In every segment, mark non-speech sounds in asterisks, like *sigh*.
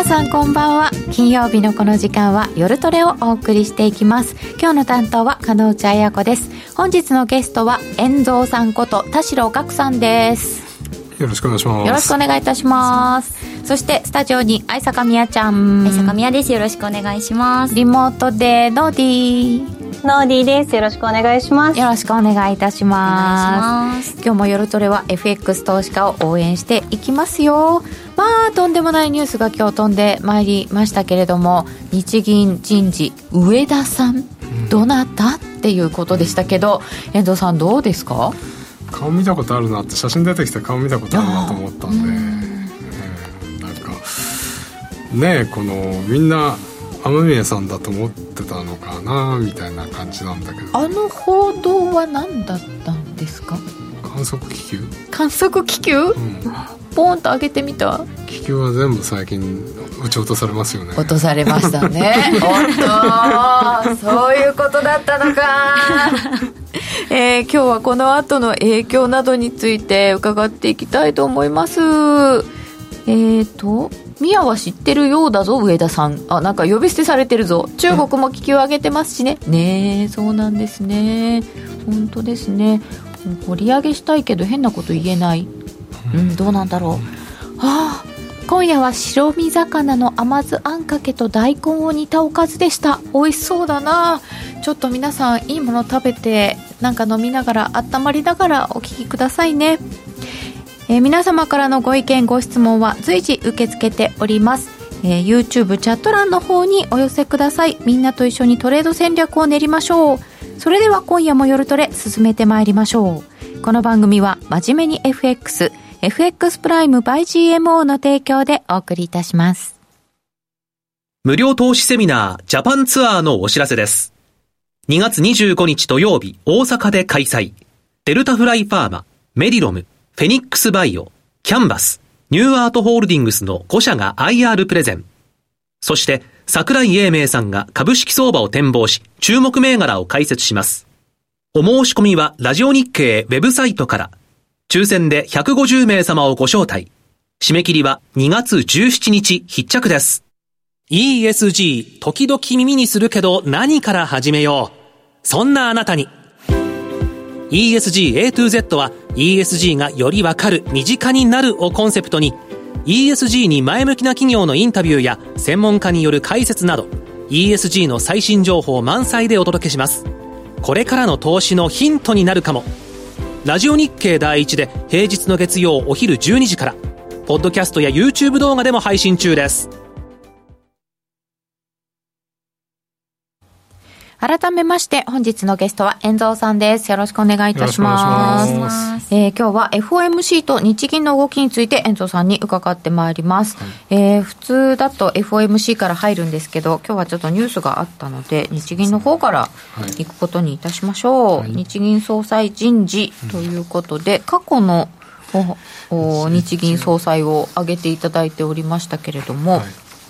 皆さんこんばんは。金曜日のこの時間は夜トレをお送りしていきます。今日の担当は加納内彩子です。本日のゲストは遠蔵さんこと田代岳さんです。よろしくお願いします。よろしくお願いいたします。そしてスタジオに愛坂みやちゃん。愛坂みやです。よろしくお願いします。リモートでノーディー。ノーディーです。よろしくお願いします。よろしくお願いいたします。今日も夜トレは FX 投資家を応援していきますよ。まあとんでもないニュースが今日飛んでまいりましたけれども日銀人事上田さん、どなた？っていうことでしたけど遠藤さんどうですか？顔見たことあるなって写真出てきて顔見たことあるなと思ったんで、えー、なんかねこのみんな雨宮さんだと思ってたのかなみたいな感じなんだけど。あの報道は何だったんですか？観測気球？観測気球、うん、ポンと上げてみた？気球は全部最近撃ち落とされますよね。落とされましたね。*laughs* 本当。そういうことだったのか。*laughs* えー、今日はこの後の影響などについて伺っていきたいと思います。えっ、ー、と宮は知ってるようだぞ上田さん。あなんか呼び捨てされてるぞ。中国も気球上げてますしね。ねえそうなんですね。本当ですね掘り上げしたいけど変なこと言えない。うん。どうなんだろう。ああ今夜は白身魚の甘酢あんかけと大根を煮たおかずでした。美味しそうだな。ちょっと皆さんいいもの食べてなんか飲みながら温まりながらお聞きくださいね。えー、皆様からのご意見ご質問は随時受け付けております、えー、YouTube チャット欄の方にお寄せください。みんなと一緒にトレード戦略を練りましょう。それでは今夜も夜トレ進めてまいりましょう。この番組は真面目に FX FX プライム by GMO の提供でお送りいたします。無料投資セミナージャパンツアーのお知らせです。2月25日土曜日大阪で開催。デルタフライファーマメディロムフェニックスバイオ、キャンバス、ニューアートホールディングスの5社が IR プレゼン。そして、桜井英明さんが株式相場を展望し、注目銘柄を解説します。お申し込みは、ラジオ日経ウェブサイトから、抽選で150名様をご招待。締め切りは2月17日必着です。ESG、時々耳にするけど何から始めよう。そんなあなたに。ESG A to Z は ESG がよりわかる、身近になるをコンセプトに ESG に前向きな企業のインタビューや専門家による解説など ESG の最新情報満載でお届けします。これからの投資のヒントになるかも。ラジオ日経第一で平日の月曜お昼12時から、ポッドキャストや YouTube 動画でも配信中です。改めまして本日のゲストは遠蔵さんです。よろしくお願いいたします。ます。えー、今日は FOMC と日銀の動きについて遠蔵さんに伺ってまいります。はい、えー、普通だと FOMC から入るんですけど、今日はちょっとニュースがあったので、日銀の方から行くことにいたしましょう。はい、日銀総裁人事ということで、過去のお日銀総裁を挙げていただいておりましたけれども、は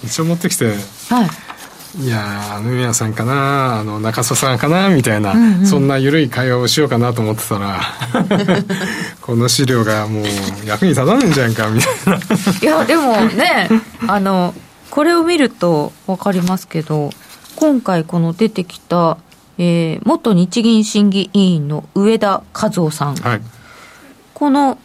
い、一応持ってきて、はいいや雨宮さんかなあの中曽さんかなみたいな、うんうん、そんな緩い会話をしようかなと思ってたら *laughs* この資料がもう役に立たねえんじゃんかみたいな。いやでもねあのこれを見ると分かりますけど今回この出てきた、えー、元日銀審議委員の上田和夫さん、はい、この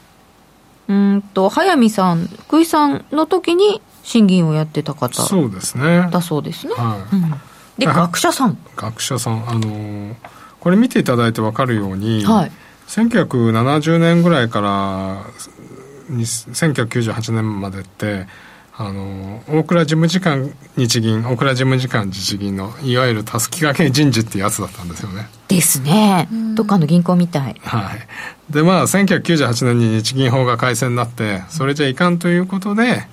うんと早見さん福井さんの時に審議員をやってた方そうですね。だそうですね、はい。うん、で学者さん。学者さん。あのこれ見ていただいて分かるように、はい、1970年ぐらいから1998年までってあの大蔵事務次官日銀大蔵事務次官日銀のいわゆるたすき掛け人事っていうやつだったんですよね。ですね。どっかの銀行みたい。はい。でまあ1998年に日銀法が改正になってそれじゃいかんということで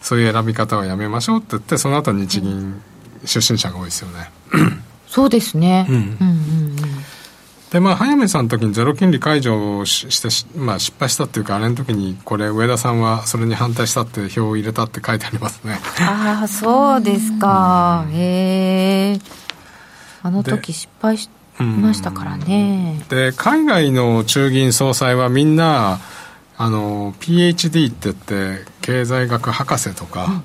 そういう選び方はやめましょうって言ってその後日銀出身者が多いですよね。そうですね、うん、うんうんうんでまあ早見さんの時にゼロ金利解除をしてまあ、失敗したっていうかあれの時にこれ上田さんはそれに反対したって票を入れたって書いてありますね。ああそうですか、へえあの時失敗しましたからね。で海外の中銀総裁はみんなあの PhD って言って経済学博士とか、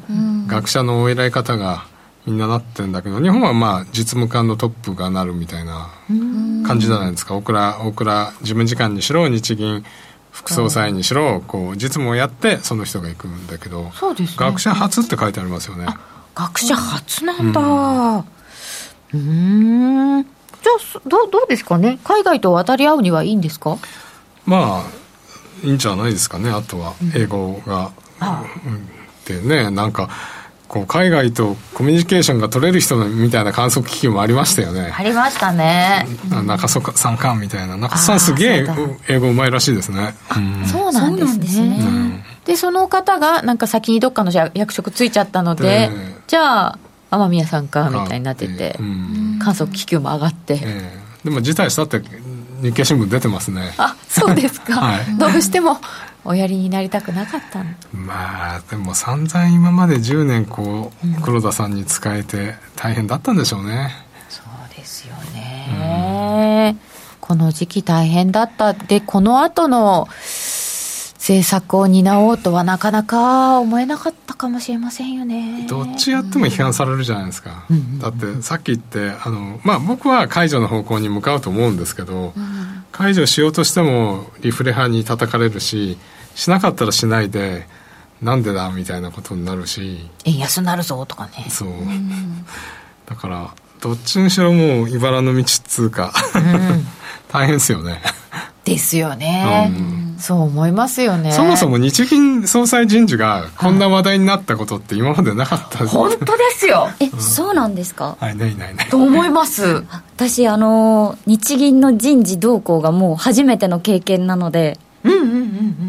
学者のお偉い方がみんななってんだけど日本はまあ実務官のトップがなるみたいな感じじゃないですか。大倉大倉事務次官にしろ日銀副総裁にしろこう実務をやってその人が行くんだけどそうです、ね、学者初って書いてありますよね。学者初なんだ。うん。じゃあどどうですかね？海外と渡り合うにはいいんですか？まあいいんじゃないですかねあとは。英語が、うん、でねなんかこう海外とコミュニケーションが取れる人みたいな観測機器もありましたよね。ありましたね。中曽さんかみたいな。中曽さんすげえ英語うまいらしいですね、うん、そうなんですね、うん、でその方がなんか先にどっかの役職ついちゃったので、じゃあ雨宮さんかみたいになってて、観測気球も上がって、えー、でも辞退したって日経新聞出てますね。あそうですか、*laughs* はい、どうしてもおやりになりたくなかったまあでも散々今まで10年こう、黒田さんに仕えて大変だったんでしょうね。そうですよね、うん、この時期大変だった。でこの後の政策を担おうとはなかなか思えなかったかもしれませんよね。どっちやっても批判されるじゃないですか、うん、だってさっき言ってあの、まあ、僕は解除の方向に向かうと思うんですけど、うん、解除しようとしてもリフレ派に叩かれるししなかったらしないでなんでだみたいなことになるし。円安になるぞとかね。そう、うん、だからどっちにしろもう茨の道っつうか。*laughs* 大変ですよね。ですよね、うん、そう思いますよね。そもそも日銀総裁人事がこんな話題になったことって今までなかった、本当ですよ。*laughs* え、うん、そうなんですか？はいないないない。と思います。私あの日銀の人事動向がもう初めての経験なので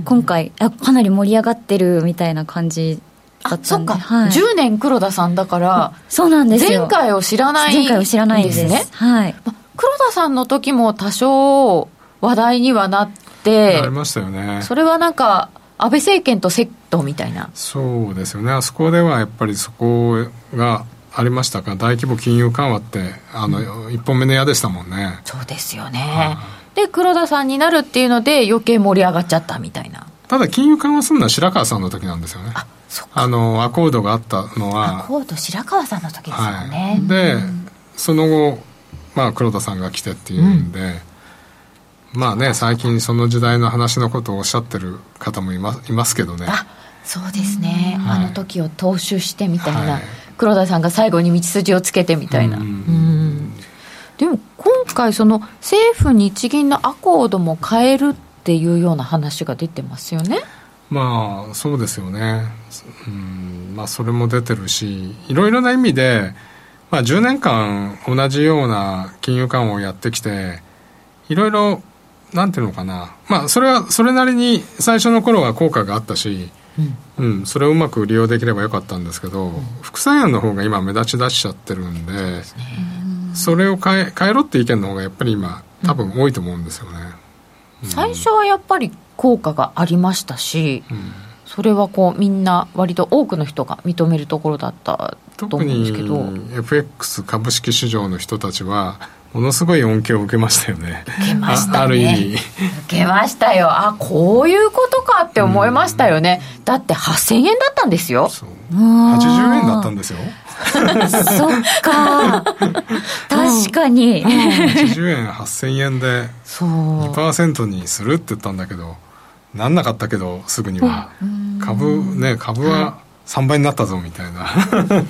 今回あかなり盛り上がってるみたいな感じだったんで。あそっか、はい、10年黒田さんだからそうなんですよ。前回を知らない前回を知らないです。ねはい、ま、黒田さんの時も多少話題にはなってありましたよね。それはなんか安倍政権とセットみたいな。そうですよね。あそこではやっぱりそこがありましたか？大規模金融緩和ってあの、うん、1本目の矢でしたもんね。そうですよね、で黒田さんになるっていうので余計盛り上がっちゃったみたいな。ただ金融緩和するのは白川さんの時なんですよね。ああのアコードがあったのは。アコード白川さんの時ですよね、はい、で、その後、まあ、黒田さんが来てっていうんで、うん。まあね最近その時代の話のことをおっしゃってる方もいますいますけどね。あそうですね、はい、あの時を踏襲してみたいな、はい、黒田さんが最後に道筋をつけてみたいな。うんでも今回その政府日銀のアコードも変えるっていうような話が出てますよね。まあそうですよね。うんまあそれも出てるしいろいろな意味でまあ10年間同じような金融緩和をやってきていろいろなんていうのかな、まあ、それはそれなりに最初の頃は効果があったし、うん、うん、それをうまく利用できればよかったんですけど、うん、副作用の方が今目立ち出しちゃってるんで、それを変え変えろって意見の方がやっぱり今多分多いと思うんですよね、うん、最初はやっぱり効果がありましたし、それはこうみんな割と多くの人が認めるところだったと思うんですけど。特に FX 株式市場の人たちはものすごい恩恵を受けましたよね。受けましたね。ある意味。受けましたよ。あこういうことかって思いましたよね、うん、だって8000円だったんですよ。80円だったんですよ *laughs* そっか。*laughs* 確かに、うん、80円8000円で2%にするって言ったんだけどなんなかったけどすぐには。株ね株は3倍になったぞみたいな。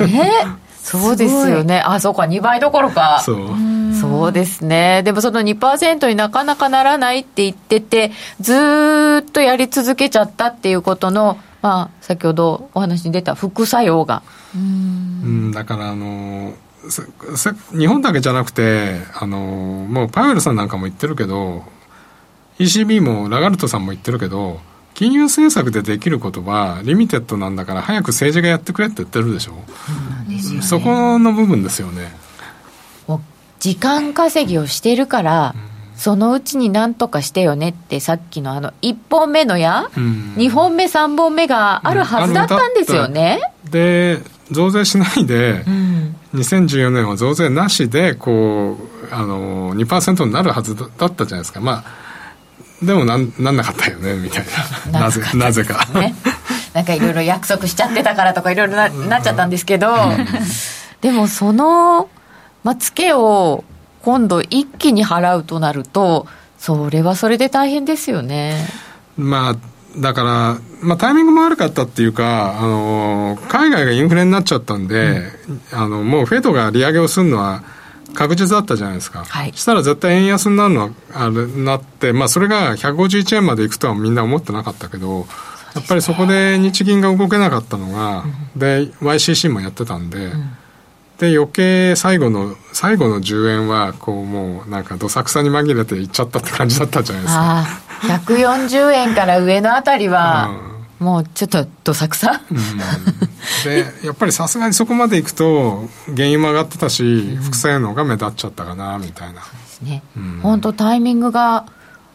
え？そうですよね。あそうか。2倍どころか。そう。そうですね。でもその2%になかなかならないって言っててずっとやり続けちゃったっていうことのまあ先ほどお話に出た副作用が。うん。だからあの日本だけじゃなくてあのもうパウエルさんなんかも言ってるけど ECB もラガルトさんも言ってるけど金融政策でできることはリミテッドなんだから早く政治がやってくれって言ってるでしょ、うそこの部分ですよね。時間稼ぎをしてるから、うん、そのうちになんとかしてよねってさっきのあの1本目のや、うん、2本目3本目があるはずだったんですよね、うん、で増税しないで、うん、2014年は増税なしでこうあの2%になるはずだったじゃないですか。まあでもなんなんなかったよねみたいな。なぜなぜか、ね、*laughs* なんかいろいろ約束しちゃってたからとかいろいろななっちゃったんですけど、でもその、まあ、ツケを今度一気に払うとなるとそれはそれで大変ですよね。まあだから、まあ、タイミングも悪かったっていうか、あの海外がインフレになっちゃったんで、うん、あのもうフェドが利上げをするのは確実だったじゃないですか、はい、したら絶対円安になるのはあれなって、まあ、それが151円までいくとはみんな思ってなかったけど、やっぱりそこで日銀が動けなかったのが、うん、で YCC もやってたんで、うん、で余計最後の最後の10円はこうもうなんかどさくさに紛れていっちゃったって感じだったじゃないですか。140円から上のあたりは、もうちょっとどさくさ、うん、でやっぱりさすがにそこまでいくと原油も上がってたし、副作用のが目立っちゃったかなみたいな。そうですね、本当タイミングが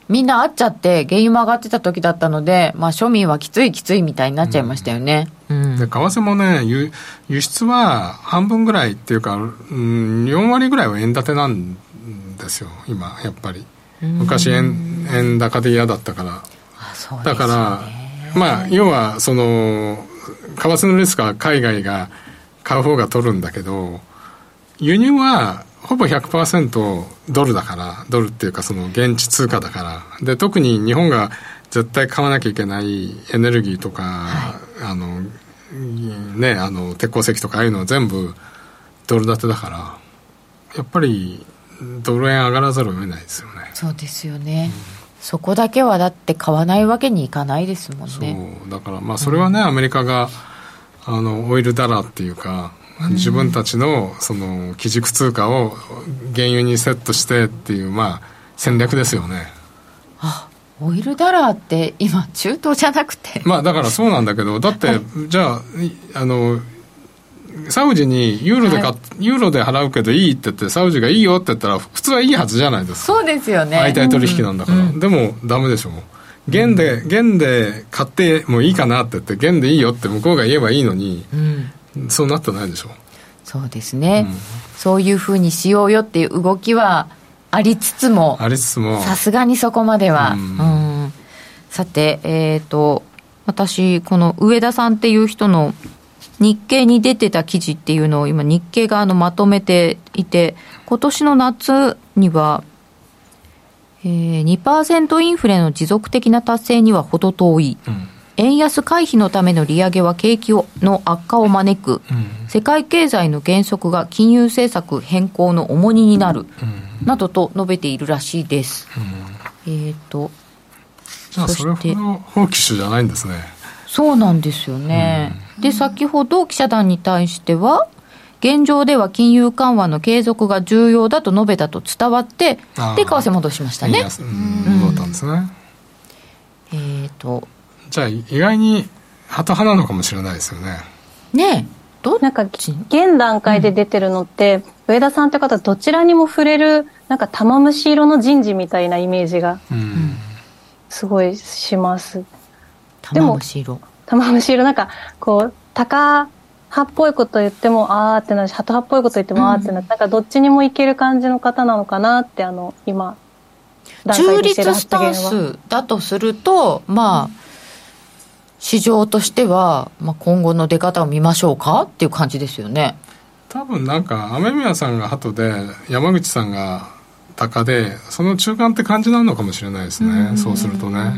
みんな合っちゃって原油も上がってた時だったので、まあ、庶民はきついきついみたいになっちゃいましたよね、うん、で為替もね輸輸出は半分ぐらいっていうか、うん、4割ぐらいは円建てなんですよ今やっぱり。昔円円高で嫌だったから、ね、だからまあ要はその為替のリスクは海外が買う方が取るんだけど輸入はほぼ100%ドルだから、ドルっていうかその現地通貨だから。で、特に日本が絶対買わなきゃいけないエネルギーとか、はい、あの、ね、あの、鉄鉱石とかああいうのは全部ドル建てだから、やっぱりドル円上がらざるを得ないですよね。そうですよね。うん、そこだけはだって買わないわけにいかないですもんね。そう。だからまあそれはね、うん、アメリカが、あの、オイルダラーっていうか、自分たちのその基軸通貨を原油にセットしてっていうまあ戦略ですよね。あオイルダラーって今中東じゃなくて。まあだからそうなんだけどだって、じゃああのサウジにユーロで買、はい、ユーロで払うけどいいって言ってサウジがいいよって言ったら普通はいいはずじゃないですか。そうですよね。相対取引なんだから、うん、でもダメでしょ元で元で買ってもいいかなって言って元でいいよって向こうが言えばいいのに、うん、そうなってないでしょ。そうですね、うん、そういうふうにしようよっていう動きはありつつも。ありつつも。さすがにそこまでは、うん、うん、さてえっ、ー、と私この上田さんっていう人の日経に出てた記事っていうのを今日経があのまとめていて今年の夏にはえー、2%インフレの持続的な達成には程遠い、うん。円安回避のための利上げは景気の悪化を招く、うん、世界経済の減速が金融政策変更の重荷になる、うん、などと述べているらしいです。うん、えっ、ー、とじゃあそれほど放棄手じゃないんですね。そうなんですよね。で先ほど記者団に対しては現状では金融緩和の継続が重要だと述べたと伝わって、で、為替戻しましたね。戻ったんですね。えっ、ー、と、じゃあ意外にハト派なのかもしれないですよね。ねえ。どなんか現段階で出てるのって、うん、上田さんって方どちらにも触れるなんか玉虫色の人事みたいなイメージがすごいします。玉虫色。玉虫色なんかこう高派っぽいこと言ってもあーってなるし鳩派っぽいこと言ってもあーってなって、うん、なんかどっちにもいける感じの方なのかなってあの今中立スタンスだとするとまあ市場としては、まあ、今後の出方を見ましょうか？っていう感じですよね。多分なんか雨宮さんが鳩で山口さんが鷹でその中間って感じなのかもしれないですね。そうするとね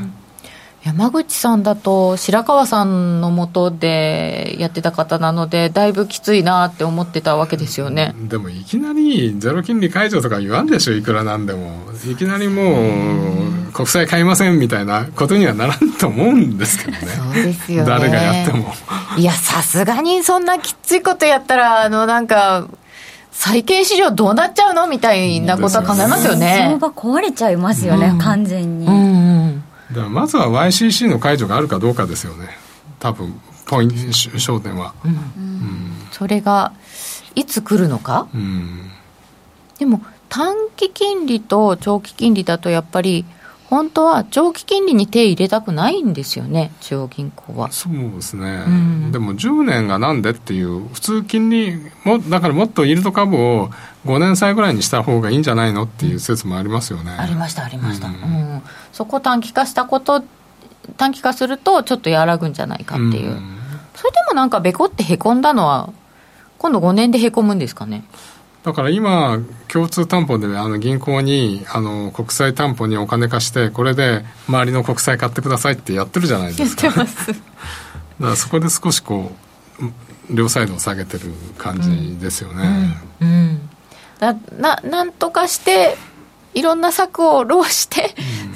山口さんだと白川さんのもとでやってた方なのでだいぶきついなって思ってたわけですよね。でもいきなりゼロ金利解除とか言わんでしょいくらなんでも。いきなりもう国債買いませんみたいなことにはならんと思うんですけどね。そうですよね。誰がやっても。いやさすがにそんなきついことやったらあのなんか債券市場どうなっちゃうのみたいなことは考えますよね。相場壊れちゃいますよね、うん、完全に、うんだまずは YCC の解除があるかどうかですよね。多分ポイント焦点は、うん、うん、それがいつ来るのか、うん、でも短期金利と長期金利だとやっぱり本当は長期金利に手入れたくないんですよね、中央銀行は。そうですね、うん、でも10年がなんでっていう、普通金利も、だからもっとイールド株を5年債ぐらいにした方がいいんじゃないのっていう説もありますよね。ありました、ありました。うん、うん、そこ短期化したこと短期化するとちょっと和らぐんじゃないかっていう、うん、それでもなんかべこってへこんだのは今度5年でへこむんですかねだから今、共通担保であの銀行にあの国債担保にお金貸して、これで周りの国債買ってくださいってやってるじゃないですか。やってます。だからそこで少しこう、両サイドを下げてる感じですよね。うん、うん、だななんとかしていろんな策を浪して、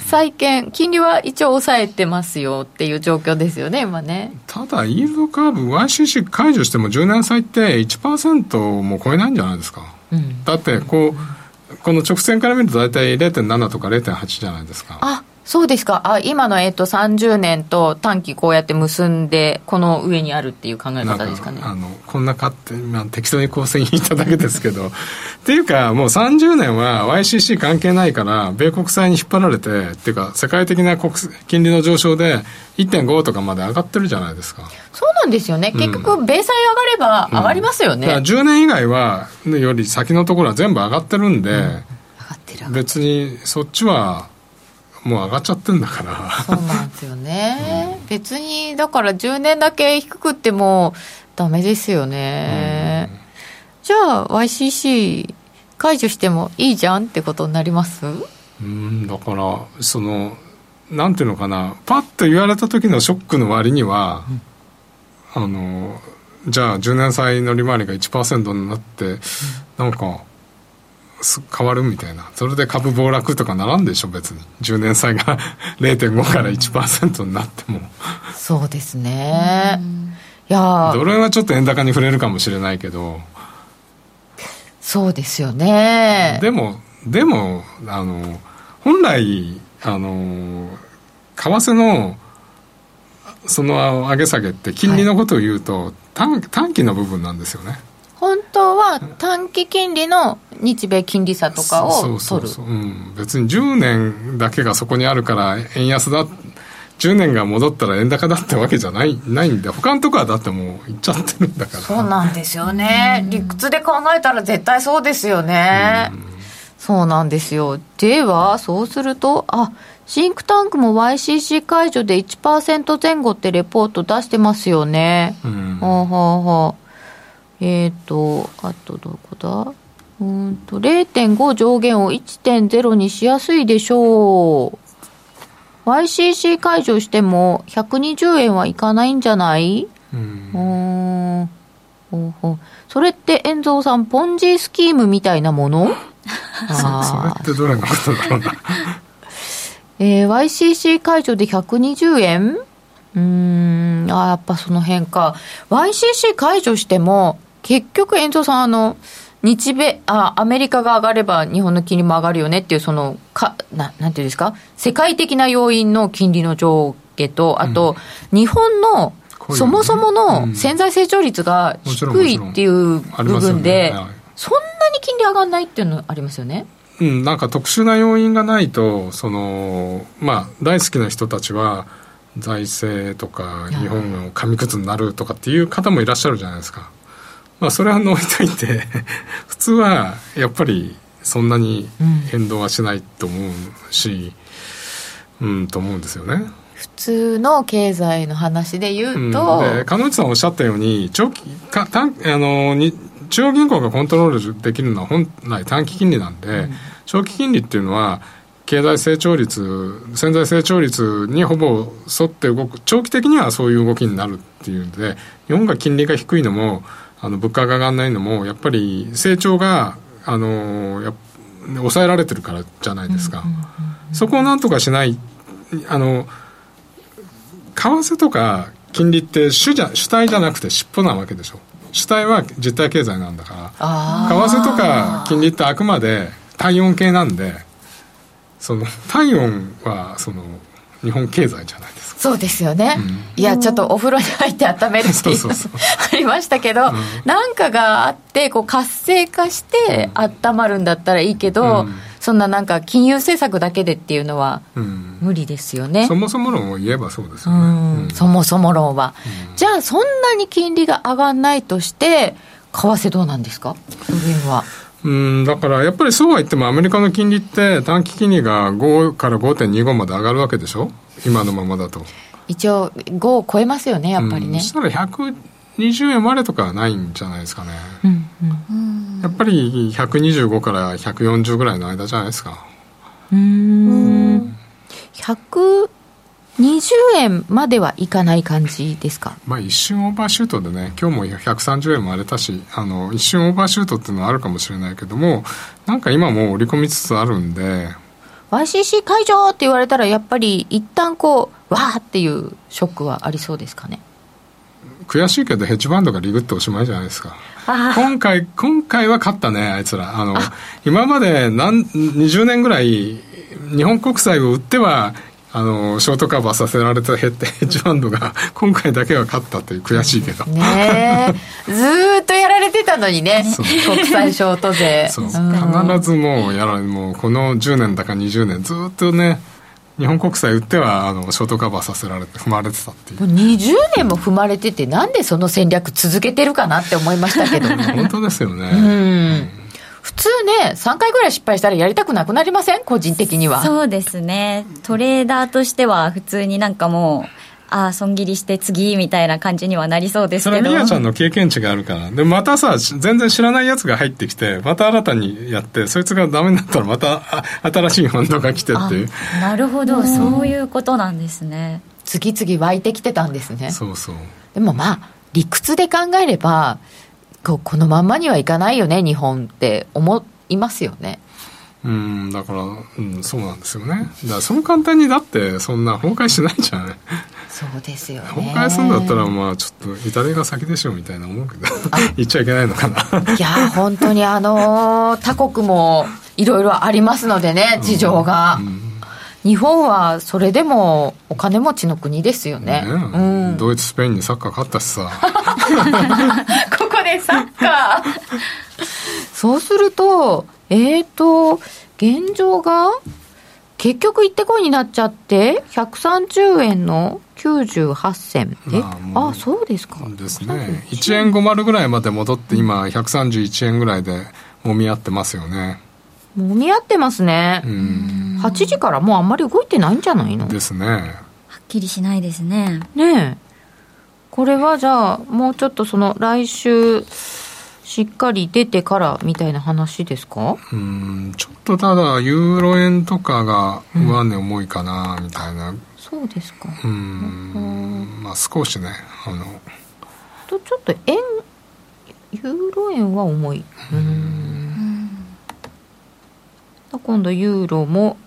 債券、金利は一応抑えてますよっていう状況ですよね、今ね。ただ、イールドカーブ、YCC 解除しても10年債って1%も超えないんじゃないですか。うん、だって、こう、この直線から見ると大体0.7とか0.8じゃないですか。あそうですか。あ、今の、えっと、30年と短期こうやって結んで、この上にあるっていう考え方ですかね。あの、こんなかって、まあ、適当に構成にいただけですけど、*laughs* っていうか、もう30年は YCC 関係ないから、米国債に引っ張られて、っていうか、世界的な国金利の上昇で1.5とかまで上がってるじゃないですか。そうなんですよね。結局、米債上がれば上がりますよね。うん、10年以外は、より先のところは全部上がってるんで、うん、上がってる。別に、そっちは、もう上がっちゃってんだから。そうなんですよね、うん、別にだから10年だけ低くってもダメですよね、うん、じゃあ YCC 解除してもいいじゃんってことになります？うんだからそのなんていうのかな。パッと言われた時のショックの割には、うん、あのじゃあ10年債の利回りが1%になって、うん、なんか変わるみたいな。それで株暴落とかならんでしょ別に。10年債が *laughs* 0.5から1%になっても。そうですね。いやドル円はちょっと円高に触れるかもしれないけど。そうですよね。でもでもあの本来あの為替のその上げ下げって金利のことを言うと、はい、短短期の部分なんですよね本当は短期金利の日米金利差とかを取るそうそうそう、うん、別に10年だけがそこにあるから円安だ10年が戻ったら円高だってわけじゃないないんで他のとこはだってもういっちゃってるんだから。そうなんですよね。理屈で考えたら絶対そうですよね、うそうなんですよ。ではそうするとあシンクタンクも YCC 解除で1%前後ってレポート出してますよね、うん、ほうほうほうえっ、ー、と、あとどこだ？うんと、0.5上限を1.0にしやすいでしょう。YCC 解除しても120円はいかないんじゃない？うん。ほうほうそれって遠蔵さん、ポンジスキームみたいなもの？*laughs* それってどれのことだろうな。*laughs* えー、YCC 解除で120円うん、あやっぱその辺か。YCC 解除しても、結局、遠藤さん、あの、日米あ、アメリカが上がれば日本の金利も上がるよねっていう、その、かななんていうんですか、世界的な要因の金利の上下と、あと、うん、日本のそもそもの潜在成長率が低いっていう部分で、そんなに金利上がらないっていうのありますよね？うん、なんか特殊な要因がないと、そのまあ、大好きな人たちは、財政とか、日本の紙くずになるとかっていう方もいらっしゃるじゃないですか。まあ、それは置いといて普通はやっぱりそんなに変動はしないと思うし、うん、うん、と思うんですよね。普通の経済の話で言うと、うん、で金内さんおっしゃったように長期か短あのに中央銀行がコントロールできるのは本来短期金利なんで、うん、長期金利っていうのは経済成長率潜在成長率にほぼ沿って動く長期的にはそういう動きになるっていうんで日本が金利が低いのもあの物価が上がらないのもやっぱり成長があのや抑えられてるからじゃないですか、そこをなんとかしないあの為替とか金利って主じゃ主体じゃなくて尻尾なわけでしょ。主体は実体経済なんだから。為替とか金利ってあくまで体温計なんでその体温はその日本経済じゃないですかそうですよね、うん、いやちょっとお風呂に入って温めるっていうのありましたけど、うん、なんかがあってこう活性化して温まるんだったらいいけど、うん、そんななんか金融政策だけでっていうのは無理ですよね、そもそも論を言えばそうですよね、そもそも論は、じゃあそんなに金利が上がらないとして為替どうなんですか？は。うん、だからやっぱりそうは言ってもアメリカの金利って短期金利が5から5.25まで上がるわけでしょ？今のままだと。一応5を超えますよねやっぱりね、うん、そしたら120円までとかはないんじゃないですかね、うんうん、やっぱり125から140ぐらいの間じゃないですか。うん。100 20円まではいかない感じですか、まあ、一瞬オーバーシュートでね今日も130円も荒れたしあの一瞬オーバーシュートっていうのはあるかもしれないけどもなんか今もう織り込みつつあるんで YCC 解除って言われたらやっぱり一旦こうわーっていうショックはありそうですかね。悔しいけどヘッジファンドがリグっておしまいじゃないですか。今回今回は勝ったねあいつら。あの今まで何20年ぐらい日本国債を売ってはあのショートカバーさせられたヘッジファンドが今回だけは勝ったという悔しいけど。ねずっとやられてたのにね。国際ショート税そう、必ずもうやらもうこの10年だか20年ずっとね日本国債売ってはあのショートカバーさせられて踏まれてたっていう。20年も踏まれててなんでその戦略続けてるかなって思いましたけど。*laughs* 本当ですよね。うん。普通ね、3回ぐらい失敗したらやりたくなくなりません？個人的には。そうですね。トレーダーとしては普通になんかもう、ああ、損切りして次みたいな感じにはなりそうですけど。それはみやちゃんの経験値があるから。で、またさ、全然知らないやつが入ってきて、また新たにやって、そいつがダメになったらまた新しいファンドが来てっていう。なるほど、そういうことなんですね。次々湧いてきてたんですね。そうそう。でもまあ、理屈で考えれば、ここのまんまにはいかないよね日本って思いますよねうんだから、うん、そうなんですよね。だそう簡単にだってそんな崩壊しないじゃない。そうですよ、ね、崩壊するんだったらまあちょっと痛手が先でしょみたいな思うけど。*laughs* 言っちゃいけないのかな。いや本当にあの他国もいろいろありますのでね事情が、うん。うん日本はそれでもお金持ちの国ですよね、ねうん、ドイツスペインにサッカー勝ったしさ。*laughs* ここでサッカー。*laughs* そうするとえっ、ー、と現状が結局行ってこいになっちゃって130円の98銭え、まあ、あそうですかですね1円50ぐらいまで戻って今131円ぐらいでもみ合ってますよねもみ合ってますね。8時からもうあんまり動いてないんじゃないの？ですね。はっきりしないですね。ねえ。これはじゃあ、もうちょっとその来週、しっかり出てからみたいな話ですか？うん、ちょっとただ、ユーロ円とかが上値重いかな、みたいな、うん。そうですか。うん、まあ少しね、あの。と、ちょっと円、ユーロ円は重い。うん今度ユーロも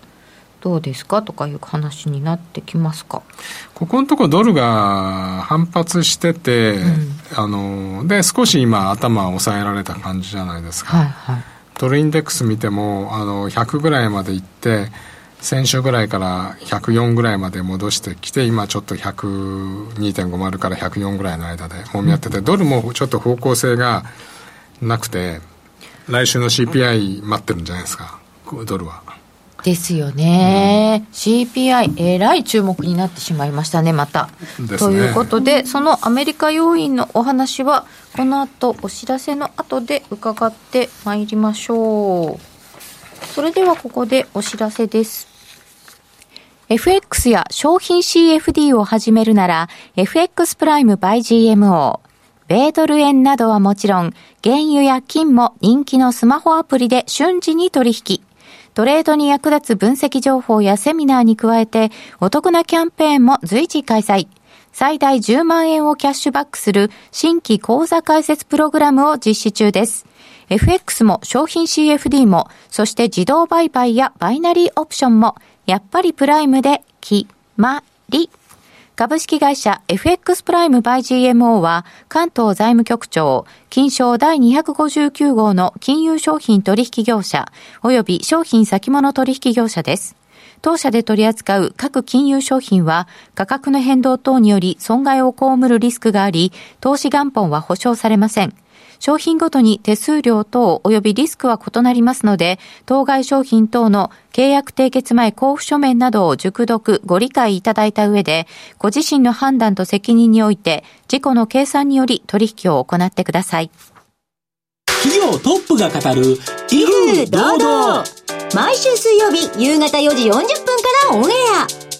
どうですか？とかいう話になってきますか？ここのところドルが反発してて、うん、あので少し今頭を抑えられた感じじゃないですか、はいはい、ドルインデックス見てもあの100ぐらいまでいって先週ぐらいから104ぐらいまで戻してきて今ちょっと102.50から104ぐらいの間でもみ合ってて、うん、ドルもちょっと方向性がなくて来週の CPI 待ってるんじゃないですか？ドルは。ですよね、うん、CPI、えらい注目になってしまいましたね、また。ね、ということで、そのアメリカ要因のお話は、この後お知らせの後で伺ってまいりましょう。それではここでお知らせです。FX や商品 CFD を始めるなら、FX プライム by GMO。米ドル円などはもちろん、原油や金も人気のスマホアプリで瞬時に取引。トレードに役立つ分析情報やセミナーに加えて、お得なキャンペーンも随時開催。最大10万円をキャッシュバックする新規講座開設プログラムを実施中です。FX も商品 CFD も、そして自動売買やバイナリーオプションも、やっぱりプライムで決まり。株式会社 FX プライムバイ GMO は関東財務局長、金賞第259号の金融商品取引業者及び商品先物取引業者です。当社で取り扱う各金融商品は価格の変動等により損害を被るリスクがあり、投資元本は保証されません。商品ごとに手数料等及びリスクは異なりますので、当該商品等の契約締結前交付書面などを熟読、ご理解いただいた上で、ご自身の判断と責任において、事故の計算により取引を行ってください。企業トップが語る威風堂々毎週水曜日夕方4時40分からオンエア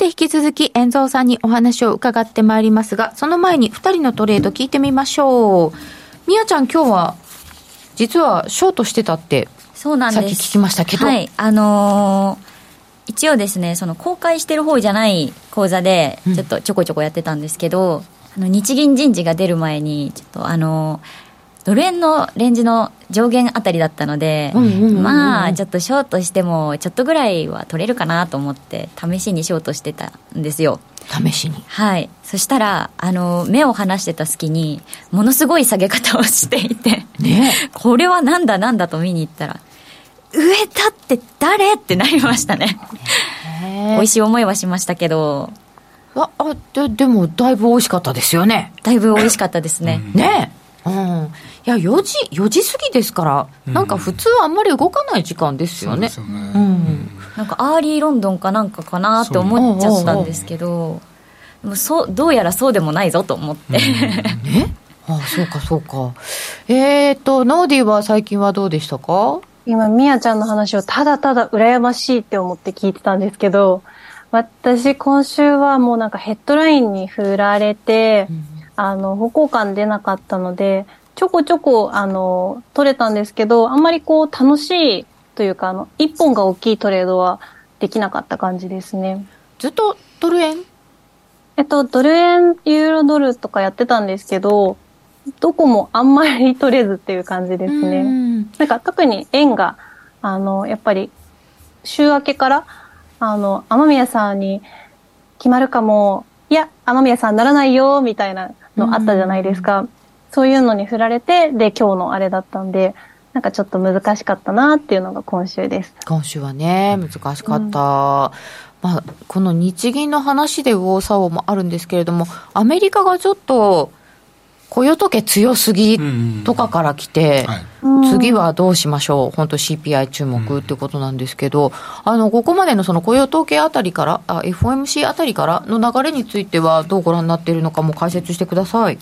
て引き続き、遠蔵さんにお話を伺ってまいりますが、その前に2人のトレード聞いてみましょう。みやちゃん今日は、実はショートしてたって、そうなんです。さっき聞きましたけど。はい、あのー、一応ですね、その公開してる方じゃない講座で、ちょっとちょこちょこやってたんですけど、うん、あの日銀人事が出る前に、ちょっとあのードル円のレンジの上限あたりだったので、まあちょっとショートしてもちょっとぐらいは取れるかなと思って試しにショートしてたんですよ。試しに。はい。そしたらあの目を離してた隙にものすごい下げ方をしていて、ね、これはなんだなんだと見に行ったら上だって誰ってなりましたね。美味しい思いはしましたけど。ああででもだいぶ美味しかったですよね。だいぶ美味しかったですね、ね。うん、いや4時 ,4 時過ぎですから、うん、なんか普通あんまり動かない時間ですよね。よね。うん、なんかアーリーロンドンかなんかかなって思っちゃったんですけど、もう。そうどうやらそうでもないぞと思って。ね？ああそうかそうか。えっ、ー、と、ノーディーは最近はどうでしたか？今、みやちゃんの話をただただ羨ましいって思って聞いてたんですけど、私今週はもうなんかヘッドラインに振られて、うん。あの、方向感出なかったので、ちょこちょこ、あの、取れたんですけど、あんまりこう、楽しいというか、あの、一本が大きいトレードはできなかった感じですね。ずっとドル円？えっと、ドル円、ユーロドルとかやってたんですけど、どこもあんまり取れずっていう感じですね。んなんか特に円が、あの、やっぱり、週明けから、あの、雨宮さんに決まるかも、いや、雨宮さんならないよ、みたいなのあったじゃないですか。そういうのに振られて、で、今日のあれだったんで、なんかちょっと難しかったなっていうのが今週です。今週はね、難しかった。うん、まあ、この日銀の話で右往左往もあるんですけれども、アメリカがちょっと、雇用統計強すぎとかから来て、次はどうしましょう、本当 CPI 注目ってことなんですけど、あの、ここまでのその雇用統計あたりから、あ FOMC あたりからの流れについては、どうご覧になっているのかも解説してください。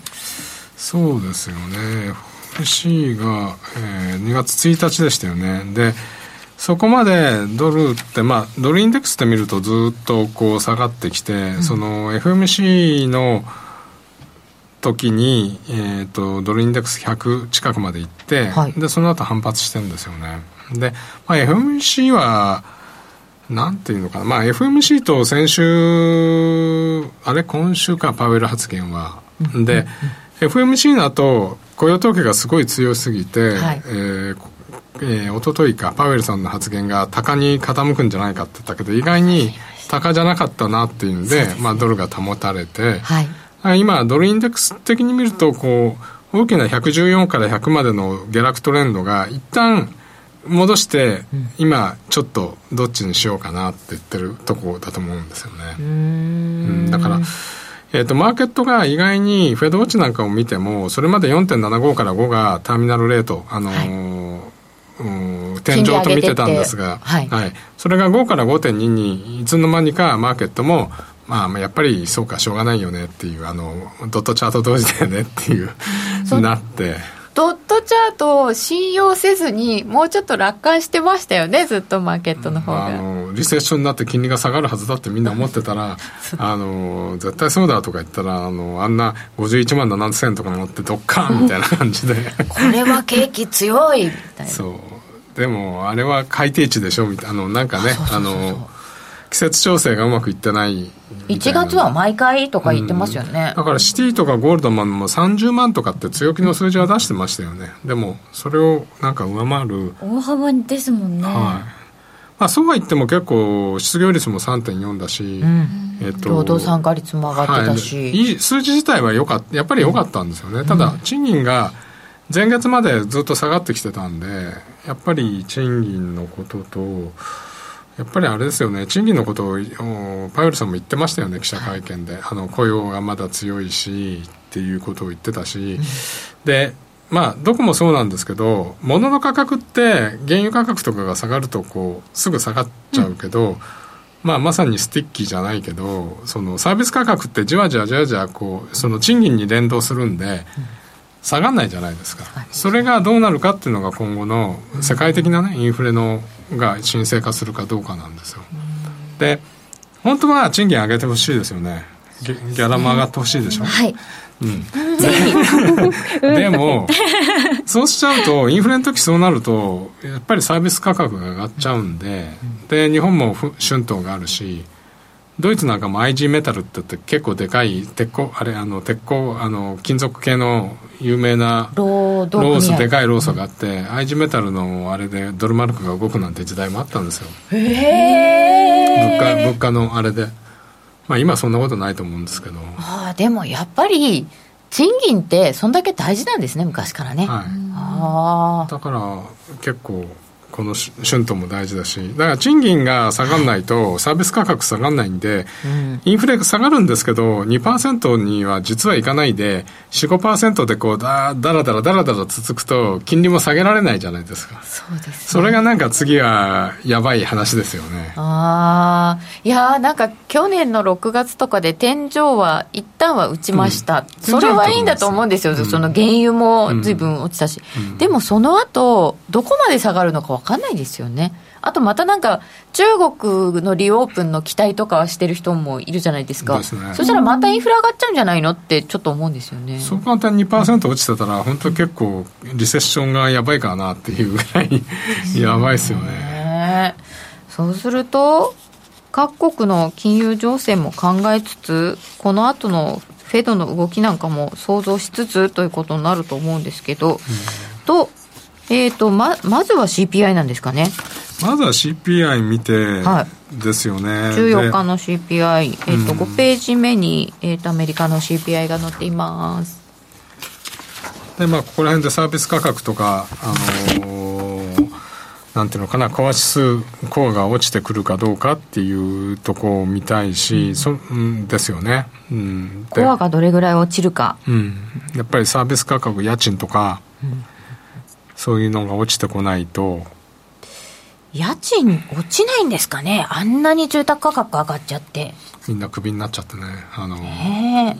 そうですよね。FOMC が、えー、2月1日でしたよね。で、そこまでドルって、まあ、ドルインデックスで見るとずっとこう下がってきて、うん、その FMC の時に、えーと、ドルインデックス100近くまで行って、はい、でその後反発してるんですよね。で、まあ、FMC はなんていうのかな、まあ、FMC と先週あれ今週かパウエル発言は、で、FMC の後雇用統計がすごい強すぎて、はい、えーえー、一昨日かパウエルさんの発言が高に傾くんじゃないかって言ったけど意外に高じゃなかったなっていうんで、まあ、ドルが保たれて、はい、今、ドルインデックス的に見ると、こう、大きな114から100までの下落トレンドが、一旦戻して、今、ちょっとどっちにしようかなって言ってるとこだと思うんですよね。うん、だから、えっ、ー、と、マーケットが意外にフェドウォッチなんかを見ても、それまで4.75から5がターミナルレート、あのーはい。天井と見てたんですが、はい、はい、それが5から5.2にいつの間にかマーケットもまあ、やっぱりそうかしょうがないよねっていうあのドットチャート同時だよねっていう *laughs* なって。ドットチャートを信用せずにもうちょっと楽観してましたよねずっとマーケットの方が、あのリセッションになって金利が下がるはずだってみんな思ってたら *laughs* あの絶対そうだとか言ったらあのあんな51万7千とか持ってドッカンみたいな感じで。これは景気強いみたいな。そう。でもあれは改定値でしょみたいな。あのなんかねあの季節調整がうまくいってない。1月は毎回とか言ってますよね、うん、だからシティとかゴールドマンも30万とかって強気の数字は出してましたよね。でもそれをなんか上回る。大幅ですもんね、はいまあ、そうは言っても結構失業率も3.4だし、うん、えーと、労働参加率も上がってたし、はい、数字自体はよかやっぱり良かったんですよね、うん、ただ賃金が前月までずっと下がってきてたんでやっぱり賃金のこととやっぱりあれですよね、賃金のことをパウエルさんも言ってましたよね、記者会見で、あの雇用がまだ強いしっていうことを言ってたし、でまあ、どこもそうなんですけど、物の価格って、原油価格とかが下がるとこう、すぐ下がっちゃうけど、うん、まあ、まさに sticky じゃないけど、そのサービス価格ってじわじわじわじわこう、その賃金に連動するんで、下がらないじゃないですか、それがどうなるかっていうのが今後の世界的なね、インフレのが沈静化するかどうかなんですよ。で本当は賃金上げてほしいですよね。ギャラも上がってほしいでしょ、はいうん、でもそうしちゃうとインフレの時そうなるとやっぱりサービス価格が上がっちゃうんでで日本も春闘があるしドイツなんかも IG メタルって言って結構でかい鉄鋼あれあの鉄鋼あの金属系の有名なロースでかいローソがあって、愛知メタルのあれでドルマルクが動くなんて時代もあったんですよ。へえ物価物価のあれでまあ今そんなことないと思うんですけど。ああでもやっぱり賃金ってそんだけ大事なんですね昔からね、はい、あだから結構この春闘も大事だし。だから賃金が下がらないとサービス価格下がらないんで、インフレが下がるんですけど2%には実はいかないで45%でこうだだらだらだらだら続くと金利も下げられないじゃないですか。そうです、ね、それがなんか次はやばい話ですよね。ああいやなんか去年の6月とかで天井は一旦は打ちました、うん、それはいいんだと思うんですよ、うん、その原油も随分落ちたし、うん、でもその後どこまで下がるのか分かんないですよね。あとまたなんか、中国のリオープンの期待とかしてる人もいるじゃないですか、すね、そしたらまたインフレ上がっちゃうんじゃないのってちょっと思うんですよね。そう簡単に2%落ちてたら、本当結構、リセッションがやばいかなっていうぐらい *laughs* やばいですよね。そうすると、各国の金融情勢も考えつつ、この後のフェドの動きなんかも想像しつつということになると思うんですけど、うん、とえーと、ままずは CPI なんですかね。まずは CPI 見てですよね、はい、14日の CPI、えーと、5ページ目に、えーと、アメリカの CPI が載っています。でまあ、ここら辺でサービス価格とか、あのー、なんていうのかな、コア指数、コアが落ちてくるかどうかっていうとこを見たいし、うん、そうんですよね、うん、コアがどれぐらい落ちるか、うん、やっぱりサービス価格、家賃とか、うんそういうのが落ちてこないと。家賃落ちないんですかね？あんなに住宅価格上がっちゃって。みんなクビになっちゃってね。あのえ。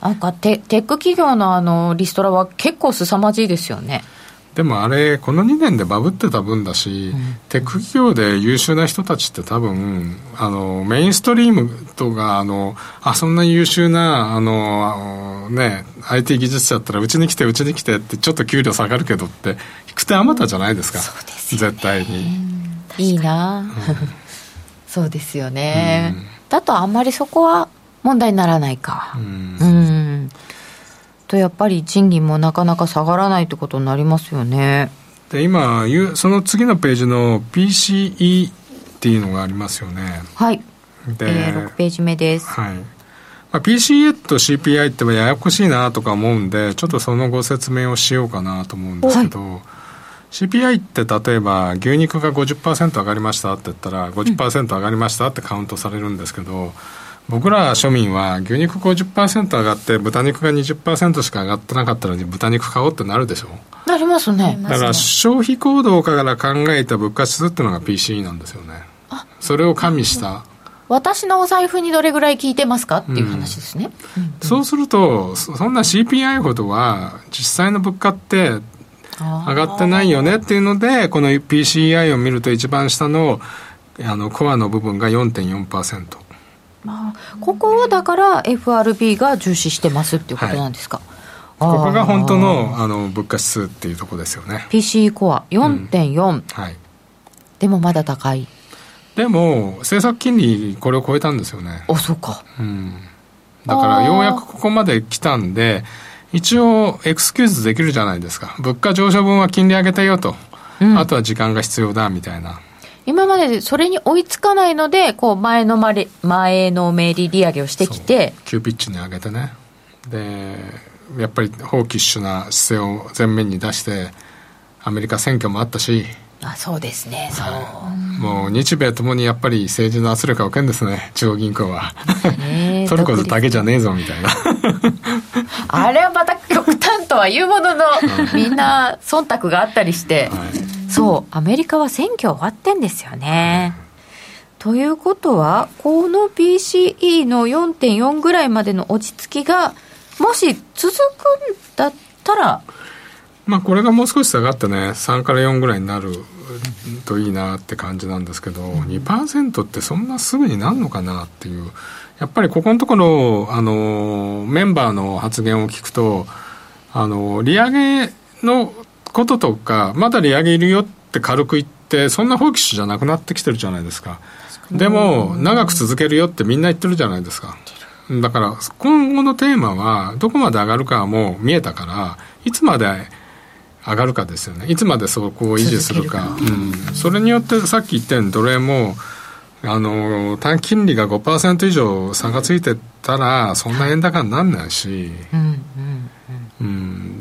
なんかテテック企業のあのリストラは結構凄まじいですよねでもあれこの2年でバブってた分だし、うん、テック企業で優秀な人たちって多分あのメインストリームとかあのあそんな優秀なあのね IT 技術者だったらうちに来てうちに来てってちょっと給料下がるけどって引く手あまたじゃないですか、うん、すね、絶対に。いいな、うん、*laughs* そうですよね、だとあんまりそこは問題にならないか。うんとやっぱり賃金もなかなか下がらないってことになりますよね。で今その次のページの PCE っていうのがありますよね。はい。で、えー、6ページ目です。はい。まあ、PCA と CPI ってややこしいなとか思うんでちょっとそのご説明をしようかなと思うんですけど、はい、CPI って例えば牛肉が50%上がりましたって言ったら50%上がりましたってカウントされるんですけど、うん僕ら庶民は牛肉50%上がって豚肉が20%しか上がってなかったのに豚肉買おうってなるでしょ？なりますね。だから消費行動から考えた物価指数っていうのが PCE なんですよね。それを加味した。私のお財布にどれぐらい効いてますか？っていう話ですね、うん、そうするとそんな CPI ほどは実際の物価って上がってないよねっていうのでこの PCI を見ると一番下のあのコアの部分が4.4%まあ、ここはだから FRB が重視してますっていうことなんですか、はい。ここが本当のあの物価指数っていうところですよね。PC コア4.4、うん、はい。でもまだ高い。でも政策金利これを超えたんですよね。あそうか。うん。だからようやくここまで来たんで一応エクスキューズできるじゃないですか。物価上昇分は金利上げたよと、うん、あとは時間が必要だみたいな今までそれに追いつかないのでこう前のまれ前のめり利上げをしてきて急ピッチに上げてね。でやっぱり放棄主な姿勢を前面に出してアメリカ選挙もあったし。あそうですねそう、はい、もう日米ともにやっぱり政治の圧力を受けるんですね中央銀行は、えー、*laughs* トルコだけじゃねえぞみたいな。*laughs* あれはまた極端とは言うもののみんな忖度があったりして、はい、そうアメリカは選挙終わってんですよね、ということはこの PCE の4.4ぐらいまでの落ち着きがもし続くんだったらまあこれがもう少し下がってね3から4ぐらいになるといいなって感じなんですけど、2%ってそんなすぐになるのかなっていう。やっぱりここのところあのメンバーの発言を聞くとあの利上げのこととかまだ利上げいるよって軽く言ってそんな放棄手じゃなくなってきてるじゃないですか。でも長く続けるよってみんな言ってるじゃないですか。だから今後のテーマはどこまで上がるかはもう見えたからいつまで上がるかですよね。いつまでそこを維持するか。うん、それによってさっき言ったように奴隷もあの短期金利が5%以上差がついてたらそんな円高になんないし、うん、うん、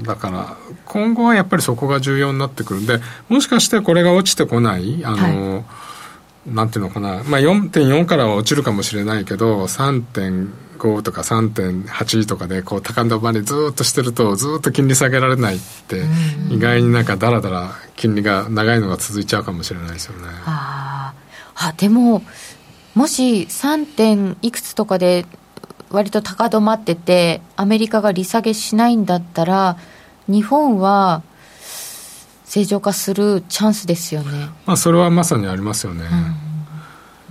だから今後はやっぱりそこが重要になってくるんでもしかしてこれが落ちてこないあの、はい、なんていうのかな、まあ、4.4からは落ちるかもしれないけど3.5 5とか3.8とかでこう高止まりずっとしてるとずっと金利下げられないって意外になんかだらだら金利が長いのが続いちゃうかもしれないですよね。ああでももし 3. 点いくつとかで割と高止まっててアメリカが利下げしないんだったら日本は正常化するチャンスですよね。まあそれはまさにありますよね。うん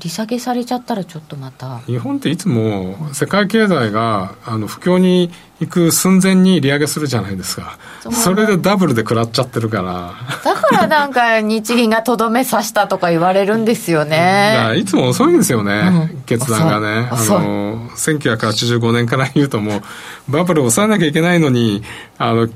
利下げされちゃったらちょっとまた。日本っていつも世界経済があの不況に行く寸前に利上げするじゃないですか。それでダブルで食らっちゃってるから。だからなんか日銀がとどめさしたとか言われるんですよね。いつも遅いんですよね、うん、決断がね。あの1985年から言うともうバブルを抑えなきゃいけないのにあの